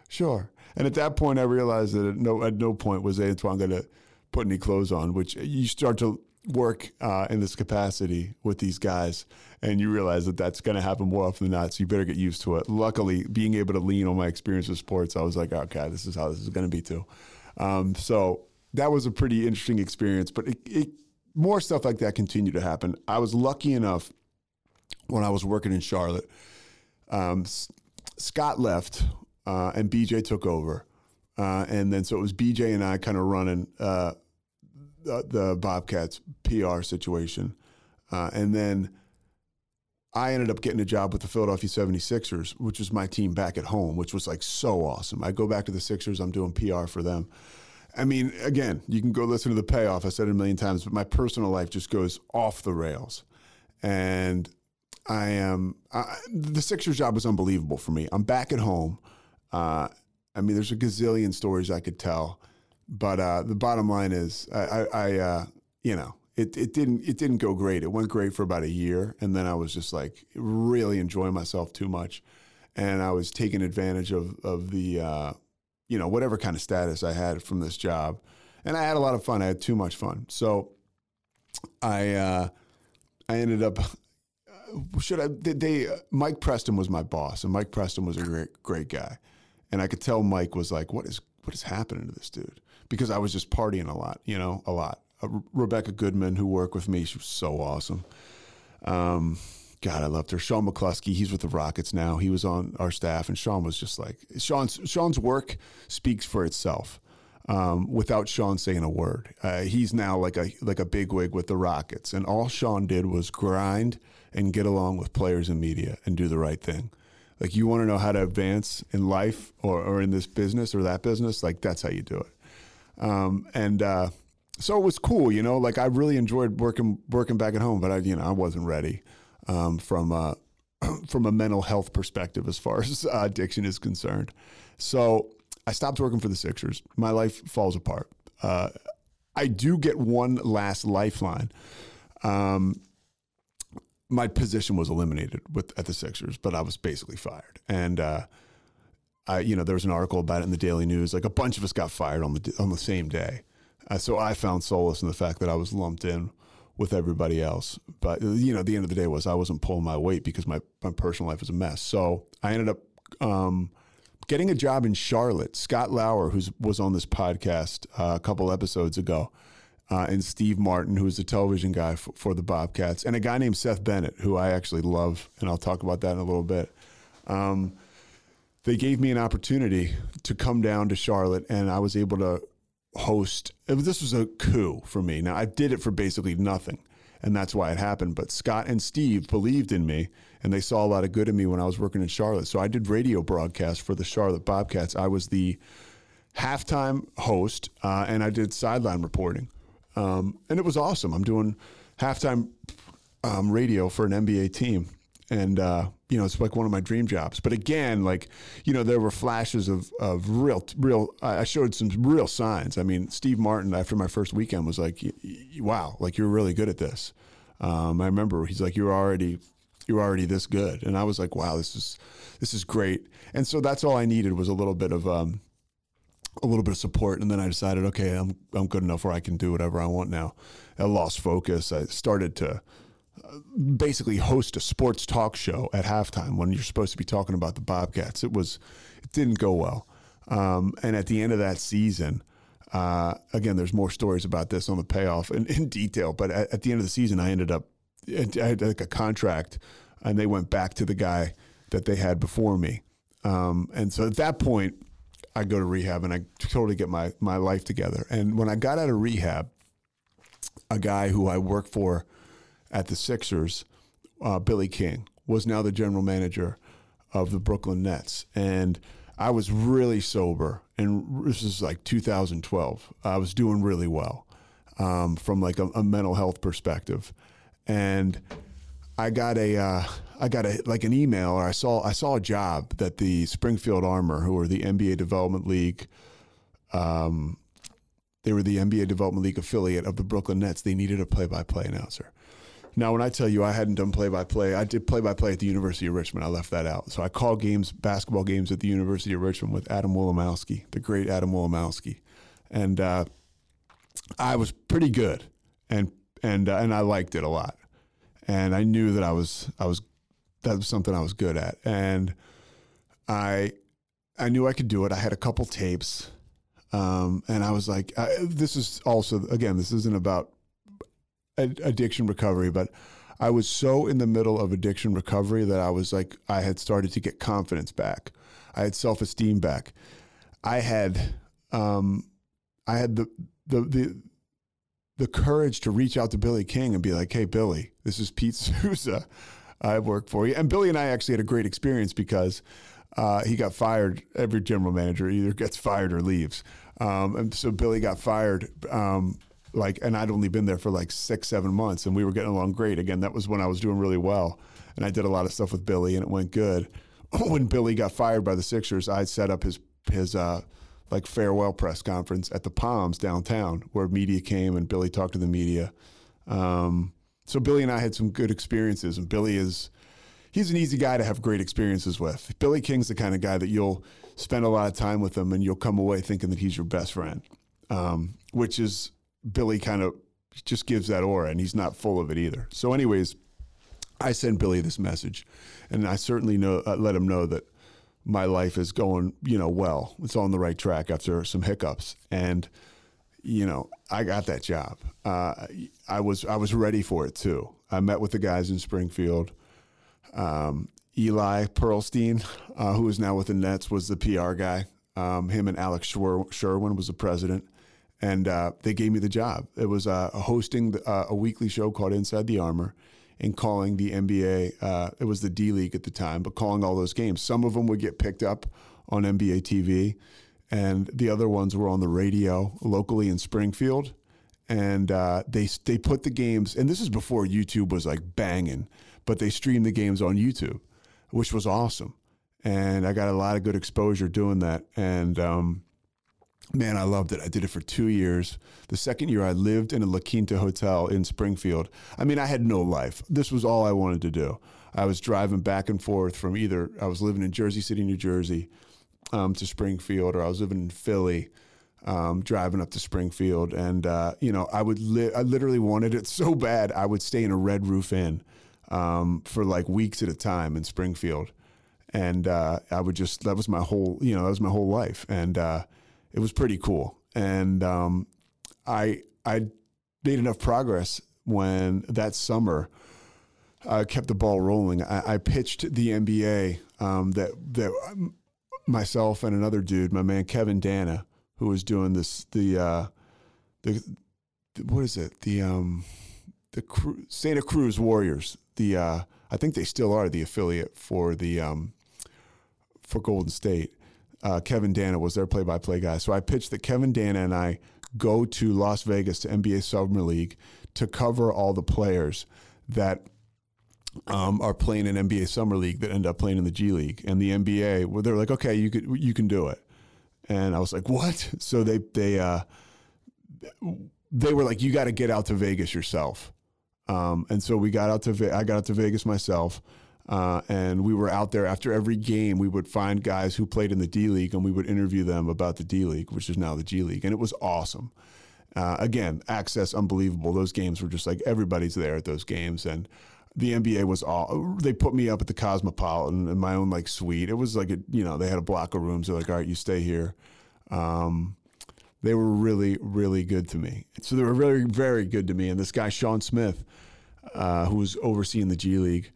sure. And at that point, I realized that at no, at no point was Antoine going to put any clothes on, which you start to work uh, in this capacity with these guys and you realize that that's going to happen more often than not. So you better get used to it. Luckily, being able to lean on my experience with sports, I was like, okay, this is how this is going to be too. Um, so that was a pretty interesting experience, but it, it, more stuff like that continued to happen. I was lucky enough when I was working in Charlotte. Um, Scott left uh, and BJ took over. Uh, and then so it was BJ and I kind of running uh, the, the, Bobcats PR situation. Uh, and then I ended up getting a job with the Philadelphia 76ers, which was my team back at home, which was like so awesome. I go back to the Sixers, I'm doing PR for them. I mean, again, you can go listen to the payoff. I said it a million times, but my personal life just goes off the rails. And I am, I, the Sixers job was unbelievable for me. I'm back at home. Uh, I mean, there's a gazillion stories I could tell, but uh, the bottom line is, I, I, uh, you know, it, it didn't it didn't go great. It went great for about a year, and then I was just like really enjoying myself too much, and I was taking advantage of of the uh, you know whatever kind of status I had from this job, and I had a lot of fun. I had too much fun, so I uh, I ended up. Should I? They, they Mike Preston was my boss, and Mike Preston was a great great guy, and I could tell Mike was like, "What is what is happening to this dude?" Because I was just partying a lot, you know, a lot uh, Rebecca Goodman, who worked with me. She was so awesome. Um, God, I loved her. Sean McCluskey, he's with the Rockets now. He was on our staff, and Sean was just like Sean's. Sean's work speaks for itself. Um, without Sean saying a word, uh, he's now like a like a bigwig with the Rockets, and all Sean did was grind and get along with players and media and do the right thing. Like you want to know how to advance in life or, or in this business or that business, like that's how you do it. Um, and uh, so it was cool, you know. Like I really enjoyed working working back at home, but I, you know, I wasn't ready um, from a [CLEARS THROAT] from a mental health perspective as far [LAUGHS] as uh, addiction is concerned. So I stopped working for the Sixers. My life falls apart. Uh, I do get one last lifeline. Um, my position was eliminated with at the Sixers, but I was basically fired. And uh, I, you know, there was an article about it in the Daily News. Like a bunch of us got fired on the on the same day. Uh, so I found solace in the fact that I was lumped in with everybody else. But you know, the end of the day was I wasn't pulling my weight because my my personal life was a mess. So I ended up um, getting a job in Charlotte. Scott Lauer, who was on this podcast uh, a couple episodes ago, uh, and Steve Martin, who was the television guy for, for, the Bobcats, and a guy named Seth Bennett, who I actually love, and I'll talk about that in a little bit. Um, they gave me an opportunity to come down to Charlotte, and I was able to host. This was a coup for me. Now, I did it for basically nothing, and that's why it happened. But Scott and Steve believed in me, and they saw a lot of good in me when I was working in Charlotte. So I did radio broadcasts for the Charlotte Bobcats. I was the halftime host, uh, and I did sideline reporting. Um, and it was awesome. I'm doing halftime um, radio for an NBA team and uh, you know it's like one of my dream jobs. But again, like you know, there were flashes of of real real. I showed some real signs. I mean, Steve Martin after my first weekend was like, "Wow, like you're really good at this." Um, I remember he's like, "You're already." You're already this good, and I was like, "Wow, this is this is great." And so that's all I needed was a little bit of um, a little bit of support, and then I decided, okay, I'm I'm good enough where I can do whatever I want now. I lost focus. I started to basically host a sports talk show at halftime when you're supposed to be talking about the Bobcats. It was, it didn't go well. Um, and at the end of that season, uh, again, there's more stories about this on the payoff in, in detail. But at, at, the end of the season, I ended up, I had like a contract, and they went back to the guy that they had before me. Um, and so at that point, I go to rehab and I totally get my my life together. And when I got out of rehab, a guy who I worked for at the Sixers, uh, Billy King, was now the general manager of the Brooklyn Nets. And I was really sober. And this is like 2012. I was doing really well um, from like a, a, mental health perspective. And I got a, uh, I got a like an email or I saw I saw a job that the Springfield Armor, who are the NBA Development League, um, they were the NBA Development League affiliate of the Brooklyn Nets. They needed a play-by-play announcer. Now, when I tell you I hadn't done play by play, I did play by play at the University of Richmond. I left that out. So I called games, basketball games at the University of Richmond with Adam Wolomowski, the great Adam Wolomowski, and uh, I was pretty good, and and uh, and I liked it a lot, and I knew that I was I was that was something I was good at, and I I knew I could do it. I had a couple tapes. Um, and I was like, I, this is also again, this isn't about addiction recovery, but I was so in the middle of addiction recovery that I was like, I had started to get confidence back. I had self esteem back. I had, um, I had the, the, the, the courage to reach out to Billy King and be like, Hey, Billy, this is Pete [LAUGHS] Souza. I work for you. And Billy and I actually had a great experience because uh, he got fired. Every general manager either gets fired or leaves. Um, and so Billy got fired. Um, like, and I'd only been there for like six, seven months, and we were getting along great. Again, that was when I was doing really well, and I did a lot of stuff with Billy, and it went good. [CLEARS THROAT] when Billy got fired by the Sixers, I set up his his uh, like farewell press conference at the Palms downtown, where media came and Billy talked to the media. Um, so Billy and I had some good experiences, and Billy is he's an easy guy to have great experiences with. Billy King's the kind of guy that you'll spend a lot of time with him, and you'll come away thinking that he's your best friend, um, which is Billy kind of just gives that aura, and he's not full of it either. So, anyways, I send Billy this message, and I certainly know uh, let him know that my life is going, you know, well. It's on the right track after some hiccups, and you know, I got that job. Uh, I was I was ready for it too. I met with the guys in Springfield. Um, Eli Pearlstein, uh, who is now with the Nets, was the PR guy. Um, him and Alex Sherwin was the president and uh, they gave me the job. It was uh, hosting the, uh, a weekly show called Inside the Armor and calling the NBA. Uh, it was the D League at the time, but calling all those games. Some of them would get picked up on NBA TV, and the other ones were on the radio locally in Springfield. And uh, they they put the games, and this is before YouTube was like banging, but they streamed the games on YouTube, which was awesome. And I got a lot of good exposure doing that, and. Um, Man, I loved it. I did it for two years. The second year, I lived in a La Quinta hotel in Springfield. I mean, I had no life. This was all I wanted to do. I was driving back and forth from either, I was living in Jersey City, New Jersey um, to Springfield, or I was living in Philly. Um, driving up to Springfield, and uh, you know, I would li- I literally wanted it [LAUGHS] so bad. I would stay in a Red Roof Inn um, for like weeks at a time in Springfield, and uh, I would just that was my whole you know that was my whole life, and uh, it was pretty cool. And um, I I made enough progress when that summer I kept the ball rolling. I, I pitched the NBA um, that that myself and another dude, my man Kevin Dana, who was doing this the uh, the, what is it the um, the Santa Cruz Warriors. The uh, I think they still are the affiliate for the um, for Golden State uh, Kevin Dana was their play-by-play guy. So I pitched that Kevin Dana and I go to Las Vegas to NBA Summer League to cover all the players that um, are playing in NBA Summer League that end up playing in the G League. And the NBA, well, they're like, okay, you could you can do it. And I was like, what? [LAUGHS] So they they uh, they were like, you got to get out to Vegas yourself. Um, and so we got out to I got out to Vegas myself. Uh, and we were out there after every game. We would find guys who played in the D League and we would interview them about the D League, which is now the G League. And it was awesome. Uh, again, access unbelievable. Those games were just like everybody's there at those games. And the NBA was all, they put me up at the Cosmopolitan in my own like suite. It was like, a, you know, they had a block of rooms. They're like, all right, you stay here. Um, they were really, really good to me. So they were very, very good to me. And this guy, Sean Smith, uh, who was overseeing the G League,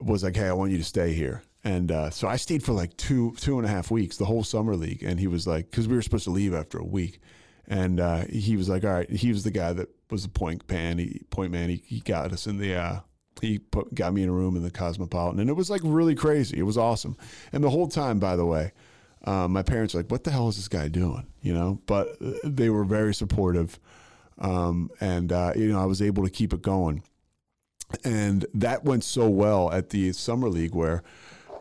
was like, "Hey, I want you to stay here." And uh, so I stayed for like two two and a half weeks, the whole summer league. And he was like, because we were supposed to leave after a week, and uh, he was like, "All right." He was the guy that was the point man. He point man. He, he got us in the. Uh, he put, got me in a room in the Cosmopolitan, and it was like really crazy. It was awesome. And the whole time, by the way, um, my parents were like, "What the hell is this guy doing?" You know, but uh, they were very supportive, um, and uh, you know, I was able to keep it going and that went so well at the summer league where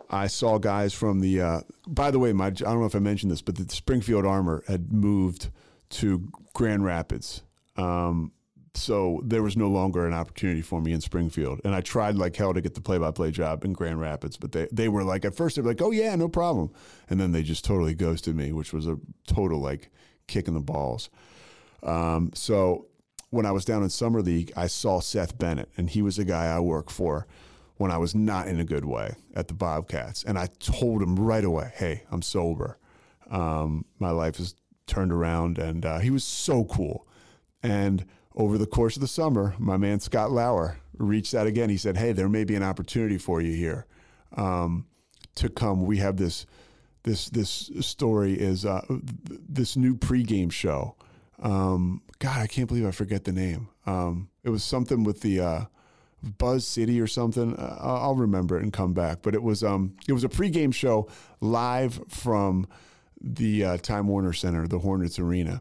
I saw guys from the. Uh, by the way, my I don't know if I mentioned this, but the Springfield Armor had moved to Grand Rapids, um, so there was no longer an opportunity for me in Springfield. And I tried like hell to get the play-by-play job in Grand Rapids, but they they were like at first they were like, "Oh yeah, no problem," and then they just totally ghosted me, which was a total like kick in the balls. Um, so when I was down in Summer League, I saw Seth Bennett, and he was a guy I worked for when I was not in a good way at the Bobcats. And I told him right away, hey, I'm sober. Um, my life has turned around. And uh, he was so cool. And over the course of the summer, my man Scott Lauer reached out again. He said, hey, there may be an opportunity for you here um, to come. We have this. This this story is uh, this new pregame show um, God, I can't believe I forget the name. Um, it was something with the uh, Buzz City or something. Uh, I'll remember it and come back. But it was um it was a pregame show live from the uh, Time Warner Center, the Hornets Arena,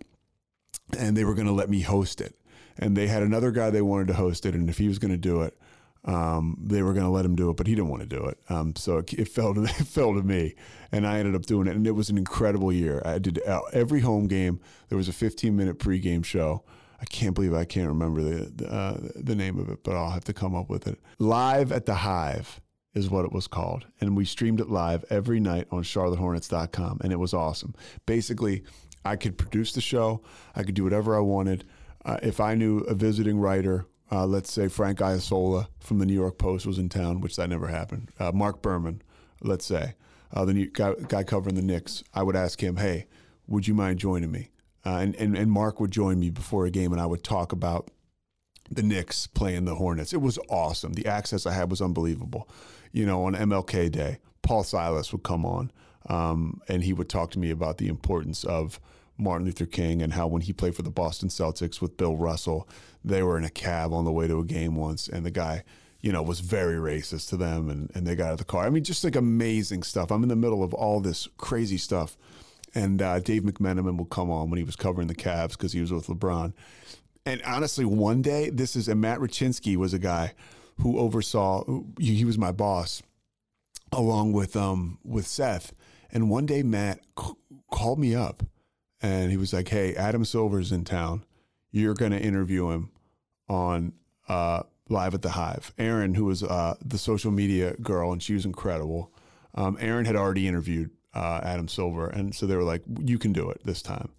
and they were going to let me host it. And they had another guy they wanted to host it, and if he was going to do it, um, they were going to let him do it, but he didn't want to do it. Um, so it, it, fell to [LAUGHS] it fell to me, and I ended up doing it, and it was an incredible year. I did uh, every home game. There was a 15 minute pregame show. I can't believe I can't remember the the, uh, the name of it, but I'll have to come up with it. Live at the Hive is what it was called, and we streamed it live every night on CharlotteHornets.com, and it was awesome. Basically, I could produce the show. I could do whatever I wanted. Uh, if I knew a visiting writer uh, let's say Frank Isola from the New York Post was in town, which that never happened. Uh, Mark Berman, let's say, uh, the new guy, guy, covering the Knicks, I would ask him, hey, would you mind joining me? Uh, and, and, and Mark would join me before a game, and I would talk about the Knicks playing the Hornets. It was awesome. The access I had was unbelievable. You know, on MLK Day, Paul Silas would come on, um, and he would talk to me about the importance of – Martin Luther King and how when he played for the Boston Celtics with Bill Russell, they were in a cab on the way to a game once, and the guy, you know, was very racist to them, and, and they got out of the car. I mean, just like amazing stuff. I'm in the middle of all this crazy stuff, and uh, Dave McMenamin will come on when he was covering the Cavs because he was with LeBron. And honestly, one day, this is, and Matt Rachinsky was a guy who oversaw, he was my boss, along with um with Seth. And one day, Matt c- called me up and he was like, "Hey, Adam Silver's in town. You're going to interview him on uh, live at the Hive." Erin, who was uh, the social media girl, and she was incredible. Um, Erin had already interviewed uh, Adam Silver, and so they were like, "You can do it this time."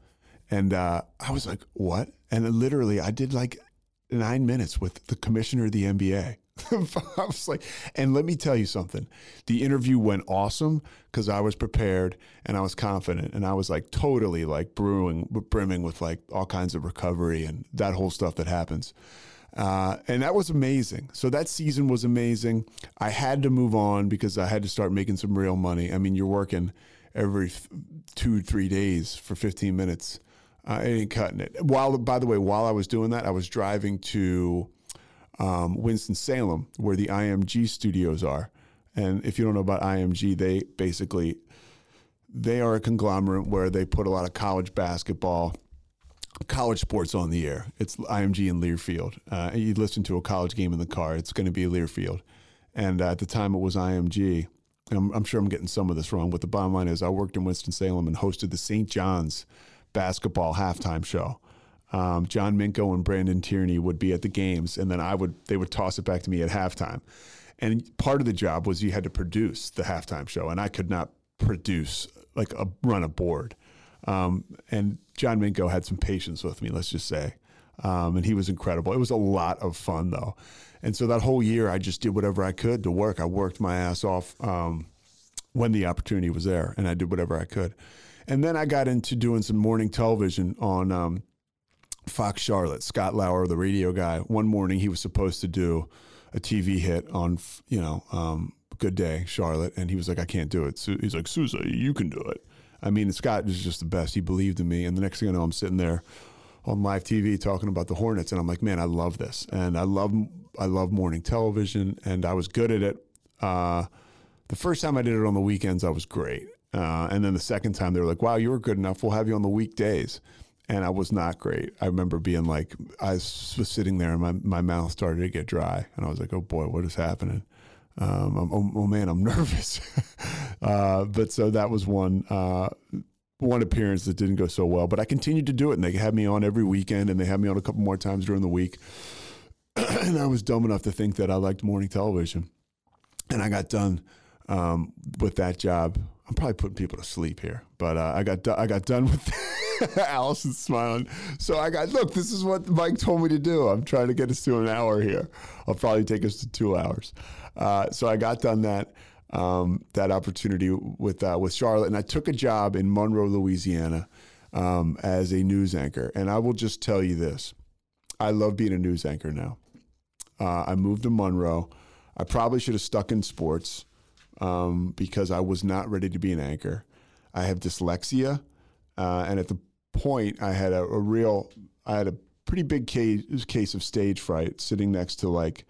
And uh, I was like, "What?" And literally, I did like nine minutes with the commissioner of the NBA. [LAUGHS] I was like, and let me tell you something. The interview went awesome because I was prepared and I was confident and I was like totally like brewing, brimming with like all kinds of recovery and that whole stuff that happens. Uh, and that was amazing. So that season was amazing. I had to move on because I had to start making some real money. I mean, you're working every two, three days for 15 minutes. I ain't cutting it. While, by the way, while I was doing that, I was driving to um, Winston-Salem, where the IMG studios are. And if you don't know about IMG, they basically they are a conglomerate where they put a lot of college basketball, college sports on the air. It's IMG in Learfield. Uh, you listen to a college game in the car, it's going to be Learfield. And uh, at the time, it was IMG. I'm, I'm, sure I'm getting some of this wrong, but the bottom line is I worked in Winston-Salem and hosted the St. John's basketball halftime show um, John Minko and Brandon Tierney would be at the games, and then I would they would toss it back to me at halftime. And part of the job was you had to produce the halftime show, and I could not produce like a run a board. Um, and John Minko had some patience with me, let's just say, um, and he was incredible. It was a lot of fun though, and so that whole year I just did whatever I could to work. I worked my ass off um, when the opportunity was there, and I did whatever I could. And then I got into doing some morning television on um, Fox Charlotte, Scott Lauer, the radio guy. One morning he was supposed to do a TV hit on, you know, um, Good Day Charlotte, and he was like, I can't do it. So he's like, Sousa, you can do it. I mean, Scott is just the best. He believed in me, and the next thing I know, I'm sitting there on live TV talking about the Hornets, and I'm like, man, I love this, and I love I love morning television, and I was good at it. Uh, the first time I did it on the weekends, I was great, uh, and then the second time they were like, wow, you were good enough. We'll have you on the weekdays and I was not great. I remember being like, I was sitting there and my, my mouth started to get dry, and I was like, oh boy, what is happening? Um, oh, oh, man, I'm [LAUGHS] nervous. uh, but so that was one uh, one appearance that didn't go so well. But I continued to do it, and they had me on every weekend, and they had me on a couple more times during the week. [CLEARS THROAT] and I was dumb enough to think that I liked morning television, and I got done um, with that job. I'm probably putting people to sleep here, but uh, I got do- I got done with. [LAUGHS] [LAUGHS] Allison's smiling. So I got, look, this is what Mike told me to do. I'm trying to get us to an hour here. I'll probably take us to two hours. Uh, so I got done that. Um, that opportunity with uh, with Charlotte, and I took a job in Monroe, Louisiana, um, as a news anchor. And I will just tell you this: I love being a news anchor now. Uh, I moved to Monroe. I probably should have stuck in sports um, because I was not ready to be an anchor. I have dyslexia, uh, and at the point, I had a, a, real, I had a pretty big case, case of stage fright sitting next to like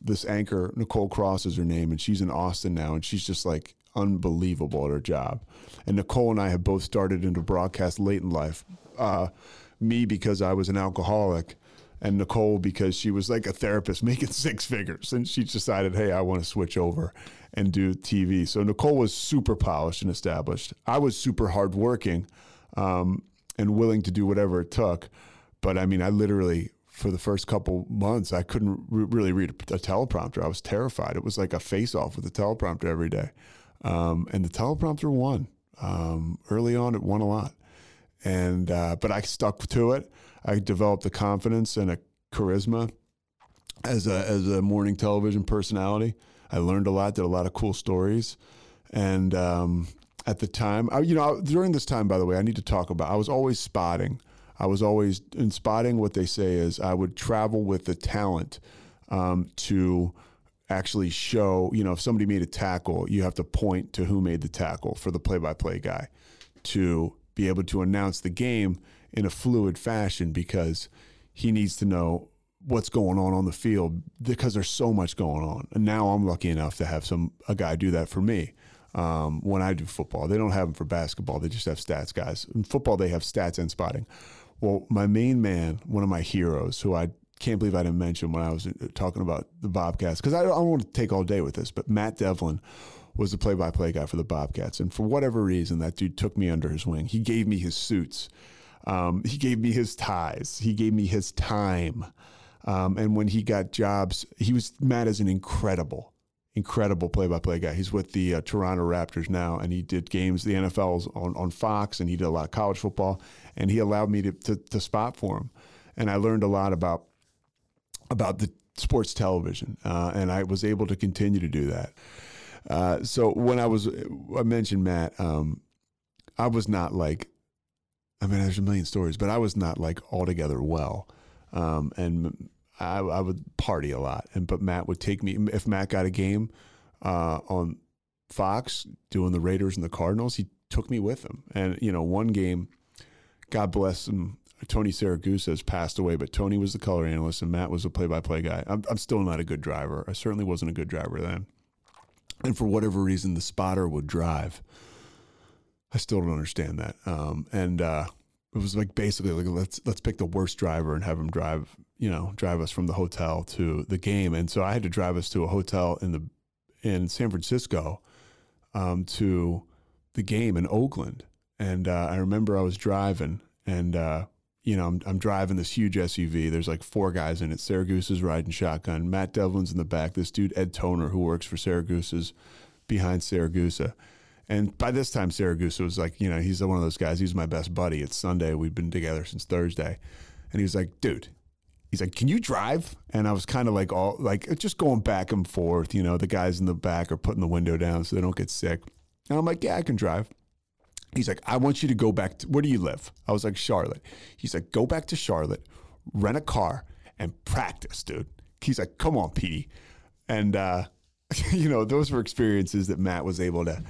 this anchor Nicole Cross is her name, and she's in Austin now, and she's just like unbelievable at her job. And Nicole and I have both started into broadcast late in life. Uh, me because I was an alcoholic, and Nicole because she was like a therapist [LAUGHS] making six figures, and she decided, hey, I want to switch over and do TV. So Nicole was super polished and established. I was super hardworking um, and willing to do whatever it took. But I mean, I literally for the first couple months, I couldn't re- really read a, a, teleprompter. I was terrified. It was like a face off with the teleprompter every day. Um, and the teleprompter won. Um, early on, it won a lot. And, uh, but I stuck to it. I developed the confidence and a charisma as a, as a morning television personality. I learned a lot, did a lot of cool stories. And, um, at the time, I, you know, during this time, by the way, I need to talk about, I was always spotting I was always in spotting. What they say is I would travel with the talent um, to actually show. You know, if somebody made a tackle, you have to point to who made the tackle for the play-by-play guy to be able to announce the game in a fluid fashion because he needs to know what's going on on the field because there's so much going on. And now I'm lucky enough to have some a guy do that for me. Um, when I do football, they don't have them for basketball. They just have stats guys. In football, they have stats and spotting. Well, my main man, one of my heroes, who I can't believe I didn't mention when I was uh, talking about the Bobcats, because I, don't want to take all day with this, but Matt Devlin was the play-by-play guy for the Bobcats, and for whatever reason, that dude took me under his wing. He gave me his suits, um, he gave me his ties, he gave me his time, um, and when he got jobs, he was Matt is an incredible incredible play-by-play guy. He's with the uh, Toronto Raptors now, and he did games the NFL's on, on Fox, and he did a lot of college football, and he allowed me to, to, to spot for him, and I learned a lot about about the sports television, uh, and I was able to continue to do that. Uh, so when I was, I mentioned Matt, um, I was not like, I mean, there's a million stories, but I was not like altogether well, um, and I, I, would party a lot, and but Matt would take me if Matt got a game uh, on Fox doing the Raiders and the Cardinals. He took me with him, and you know, one game, God bless him. Tony Siragusa has passed away, but Tony was the color analyst and Matt was the play-by-play guy. I'm, I'm still not a good driver. I certainly wasn't a good driver then, and for whatever reason, the spotter would drive. I still don't understand that. Um, and uh, it was like basically like let's let's pick the worst driver and have him drive you know drive us from the hotel to the game and so i had to drive us to a hotel in the in san francisco um, to the game in oakland and uh, i remember i was driving and uh, you know I'm, I'm driving this huge suv there's like four guys in it Siragusa's riding shotgun matt devlin's in the back this dude ed toner who works for Siragusa's behind Siragusa and by this time, Siragusa was like, you know, he's one of those guys. He's my best buddy. It's Sunday. We've been together since Thursday. And he was like, dude, he's like, can you drive? And I was kind of like, all like just going back and forth. You know, the guys in the back are putting the window down so they don't get sick. And I'm like, yeah, I can drive. He's like, I want you to go back to, where do you live? I was like, Charlotte. He's like, go back to Charlotte, rent a car, and practice, dude. He's like, come on, Petey. And, uh, [LAUGHS] you know, those were experiences that Matt was able to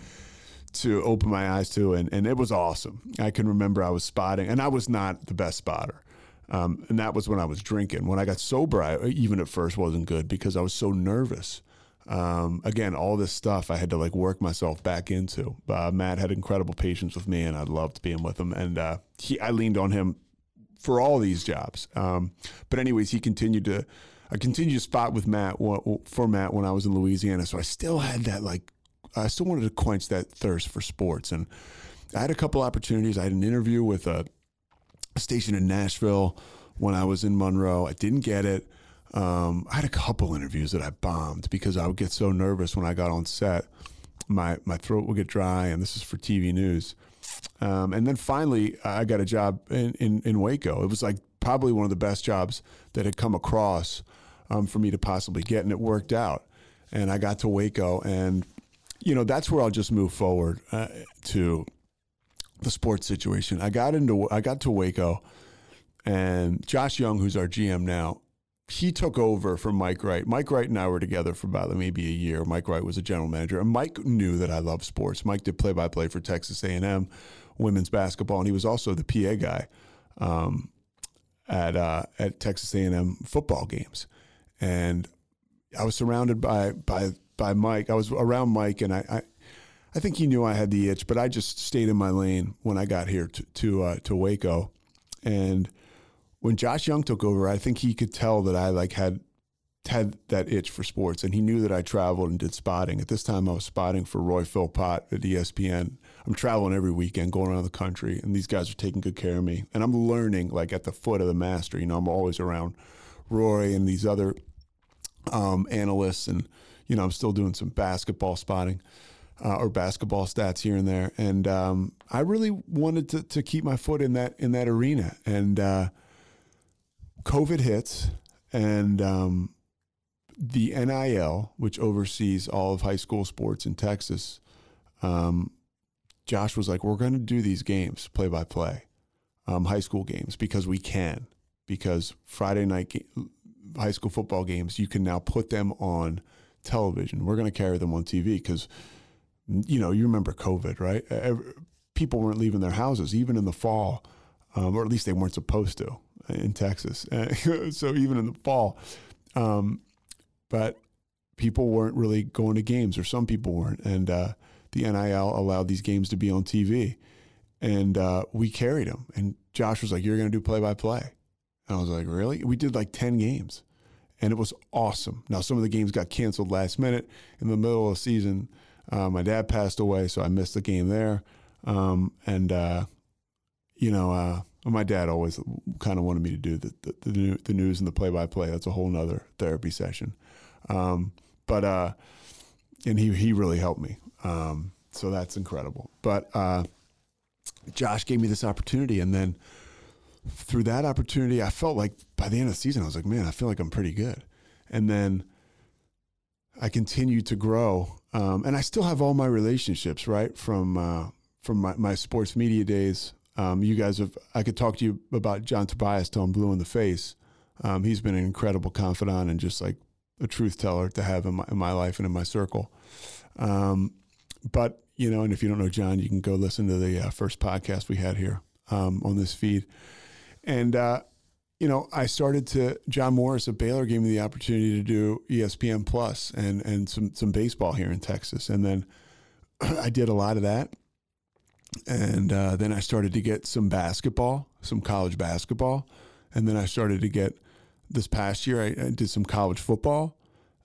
to open my eyes to, and, and it was awesome. I can remember I was spotting, and I was not the best spotter. Um, and that was when I was drinking. When I got sober, I even at first wasn't good because I was so nervous. Um, again, all this stuff I had to like work myself back into. Uh, Matt had incredible patience with me, and I loved being with him. And uh, he, I leaned on him for all these jobs. Um, but anyways, he continued to. I continued to spot with Matt for Matt when I was in Louisiana, so I still had that like I still wanted to quench that thirst for sports. And I had a couple opportunities. I had an interview with a, station in Nashville when I was in Monroe. I didn't get it. Um, I had a couple interviews that I bombed because I would get so nervous when I got on set. My my throat would get dry, and this is for TV news. Um, and then finally, I got a job in, in, in, Waco. It was like probably one of the best jobs that had come across um, for me to possibly get, and it worked out. And I got to Waco, and you know, that's where I'll just move forward uh, to the sports situation. I got into I got to Waco, and Josh Young, who's our GM now, he took over from Mike Wright. Mike Wright and I were together for about maybe a year. Mike Wright was a general manager, and Mike knew that I love sports. Mike did play by play for Texas A and M women's basketball, and he was also the PA guy um, at uh, at Texas A and M football games. And I was surrounded by by by Mike. I was around Mike, and I, I, I think he knew I had the itch, but I just stayed in my lane when I got here to to, uh, to Waco, and when Josh Young took over, I think he could tell that I like had had that itch for sports, and he knew that I traveled and did spotting. At this time, I was spotting for Roy Philpott at ESPN. I'm traveling every weekend, going around the country, and these guys are taking good care of me, and I'm learning like at the foot of the master. You know, I'm always around Roy and these other um, analysts, and you know, I'm still doing some basketball spotting. Uh, or basketball stats here and there, and um, I really wanted to, to keep my foot in that in that arena. And uh, COVID hits, and um, the UIL, which oversees all of high school sports in Texas, um, Josh was like, "We're going to do these games play by play, high school games because we can. Because Friday night ga- high school football games, you can now put them on television. We're going to carry them on TV because, you know, you remember COVID, right? Every, people weren't leaving their houses even in the fall, um, or at least they weren't supposed to in Texas. [LAUGHS] so even in the fall." Um, but people weren't really going to games, or some people weren't, and uh, the UIL allowed these games to be on TV, and uh, we carried them. And Josh was like, "You're going to do play by play," and I was like, "Really?" We did like ten games, and it was awesome. Now some of the games got canceled last minute in the middle of the season. Uh, my dad passed away, so I missed the game there, um, and uh, you know. Uh, my dad always kind of wanted me to do the, the, the, the news and the play by play. That's a whole nother therapy session. Um, but uh, and he he really helped me. Um, so that's incredible. But uh, Josh gave me this opportunity, and then through that opportunity, I felt like by the end of the season, I was like, man, I feel like I'm pretty good. And then I continued to grow, um, and I still have all my relationships right from uh, from my, my sports media days. Um, you guys have I could talk to you about John Tobias till I'm blue in the face. Um, he's been an incredible confidant and just like a truth teller to have in my, in my life and in my circle. Um, but you know, and if you don't know John, you can go listen to the uh, first podcast we had here um, on this feed. And uh, you know, I started to John Morris of Baylor gave me the opportunity to do ESPN Plus and and some some baseball here in Texas, and then [CLEARS THROAT] I did a lot of that. And uh, then I started to get some basketball, some college basketball, and then I started to get this past year, I, I did some college football,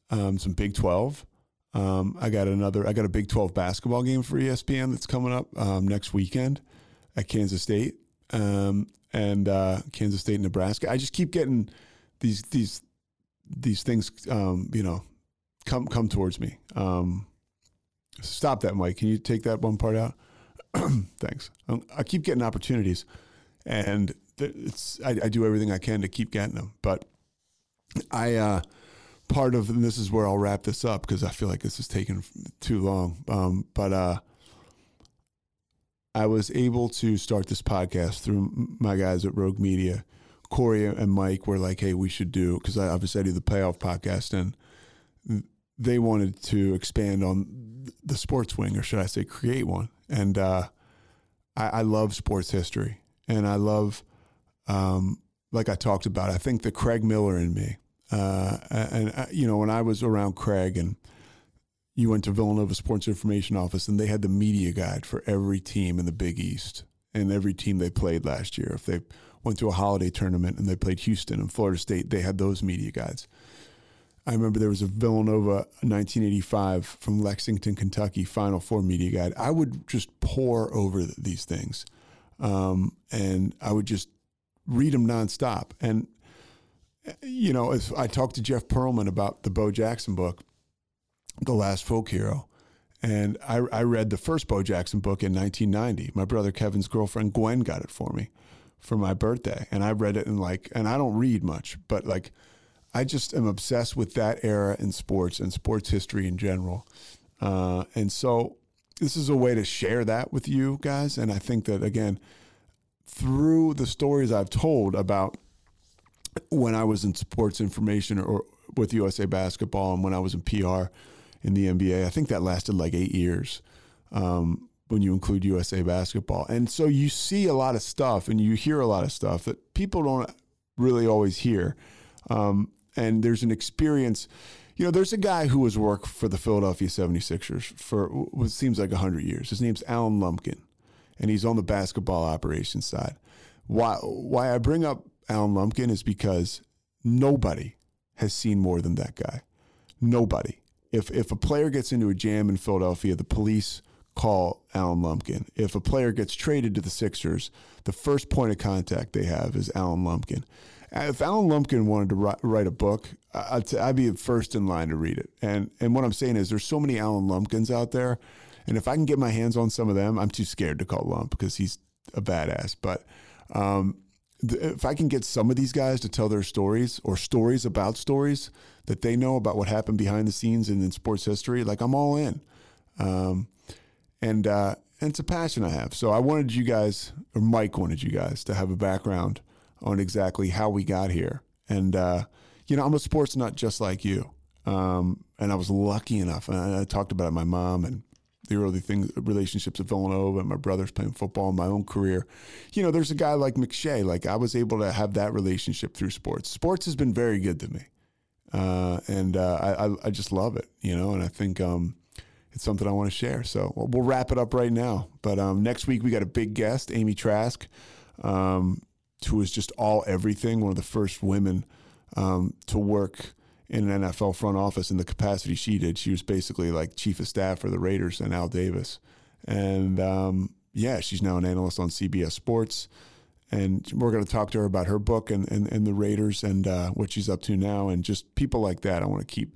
um, some Big 12. Um, I got another, I got a Big 12 basketball game for ESPN that's coming up um, next weekend at Kansas State um, and uh, Kansas State, Nebraska. I just keep getting these, these, these things, um, you know, come, come towards me. Um, stop that, Mike. Can you take that one part out? [CLEARS THROAT] Thanks. I keep getting opportunities and it's, I, I do everything I can to keep getting them, but I uh, part of and this is where I'll wrap this up because I feel like this is taking too long. Um, but uh, I was able to start this podcast through my guys at Rogue Media. Corey and Mike were like, "Hey, we should do," because I obviously I do the playoff podcast, and they wanted to expand on the sports wing, or should I say, create one. And uh, I, I, love sports history, and I love, um, like I talked about, I think the Craig Miller in me uh, and uh, you know, when I was around Craig and you went to Villanova Sports Information Office and they had the media guide for every team in the Big East and every team they played last year. If they went to a holiday tournament and they played Houston and Florida State, they had those media guides. I remember there was a Villanova 1985 from Lexington, Kentucky Final Four media guide. I would just pour over these things, um, and I would just read them nonstop. And you know, if I talked to Jeff Pearlman about the Bo Jackson book, The Last Folk Hero, and I, I read the first Bo Jackson book in 1990. My brother Kevin's girlfriend Gwen got it for me for my birthday, and I read it in like, and I don't read much, but like, I just am obsessed with that era in sports and sports history in general, uh, and so this is a way to share that with you guys. And I think that again, through the stories I've told about when I was in sports information or with USA Basketball and when I was in PR in the NBA. I think that lasted like eight years um, when you include USA Basketball. And so you see a lot of stuff and you hear a lot of stuff that people don't really always hear. Um, and there's an experience You know, there's a guy who has worked for the Philadelphia 76ers for what seems like 100 years. His name's Alan Lumpkin, and he's on the basketball operations side. Why, why I bring up Alan Lumpkin is because nobody has seen more than that guy. Nobody. If, if a player gets into a jam in Philadelphia, the police call Alan Lumpkin. If a player gets traded to the Sixers, the first point of contact they have is Alan Lumpkin. If Alan Lumpkin wanted to write write a book, I'd, t- I'd be first in line to read it. And and what I'm saying is, there's so many Alan Lumpkins out there, and if I can get my hands on some of them, I'm too scared to call Lump because he's a badass. But um, if I can get some of these guys to tell their stories or stories about stories that they know about what happened behind the scenes and in sports history, like I'm all in. Um, and uh, and it's a passion I have. So I wanted you guys, or Mike wanted you guys, to have a background on exactly how we got here. And uh, you know, I'm a sports nut just like you. Um, and I was lucky enough, and I, I talked about it, my mom and the early things, relationships at Villanova and my brothers playing football in my own career. You know, there's a guy like McShay. Like I was able to have that relationship through sports. Sports has been very good to me, uh, and uh, I, I just love it. You know, and I think um, it's something I want to share. So we'll, we'll wrap it up right now. But um, next week we got a big guest, Amy Trask. Um, who was just all everything, one of the first women um, to work in an NFL front office in the capacity she did. She was basically like chief of staff for the Raiders and Al Davis. And um, yeah, she's now an analyst on CBS Sports. And we're going to talk to her about her book and, and, and the Raiders and uh, what she's up to now, and just people like that. I want to keep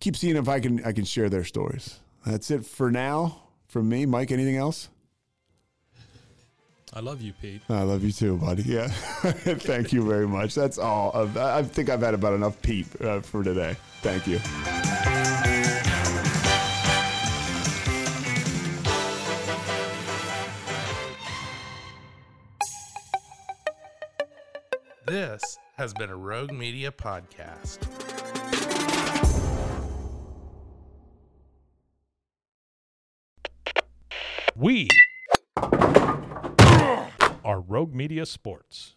keep seeing if I can I can share their stories. That's it for now from me, Mike. Anything else? I love you, Pete. I love you too, buddy. Yeah. [LAUGHS] Thank you very much. That's all. I think I've had about enough Pete uh, for today. Thank you. This has been a Rogue Media podcast. We are Rogue Media Sports.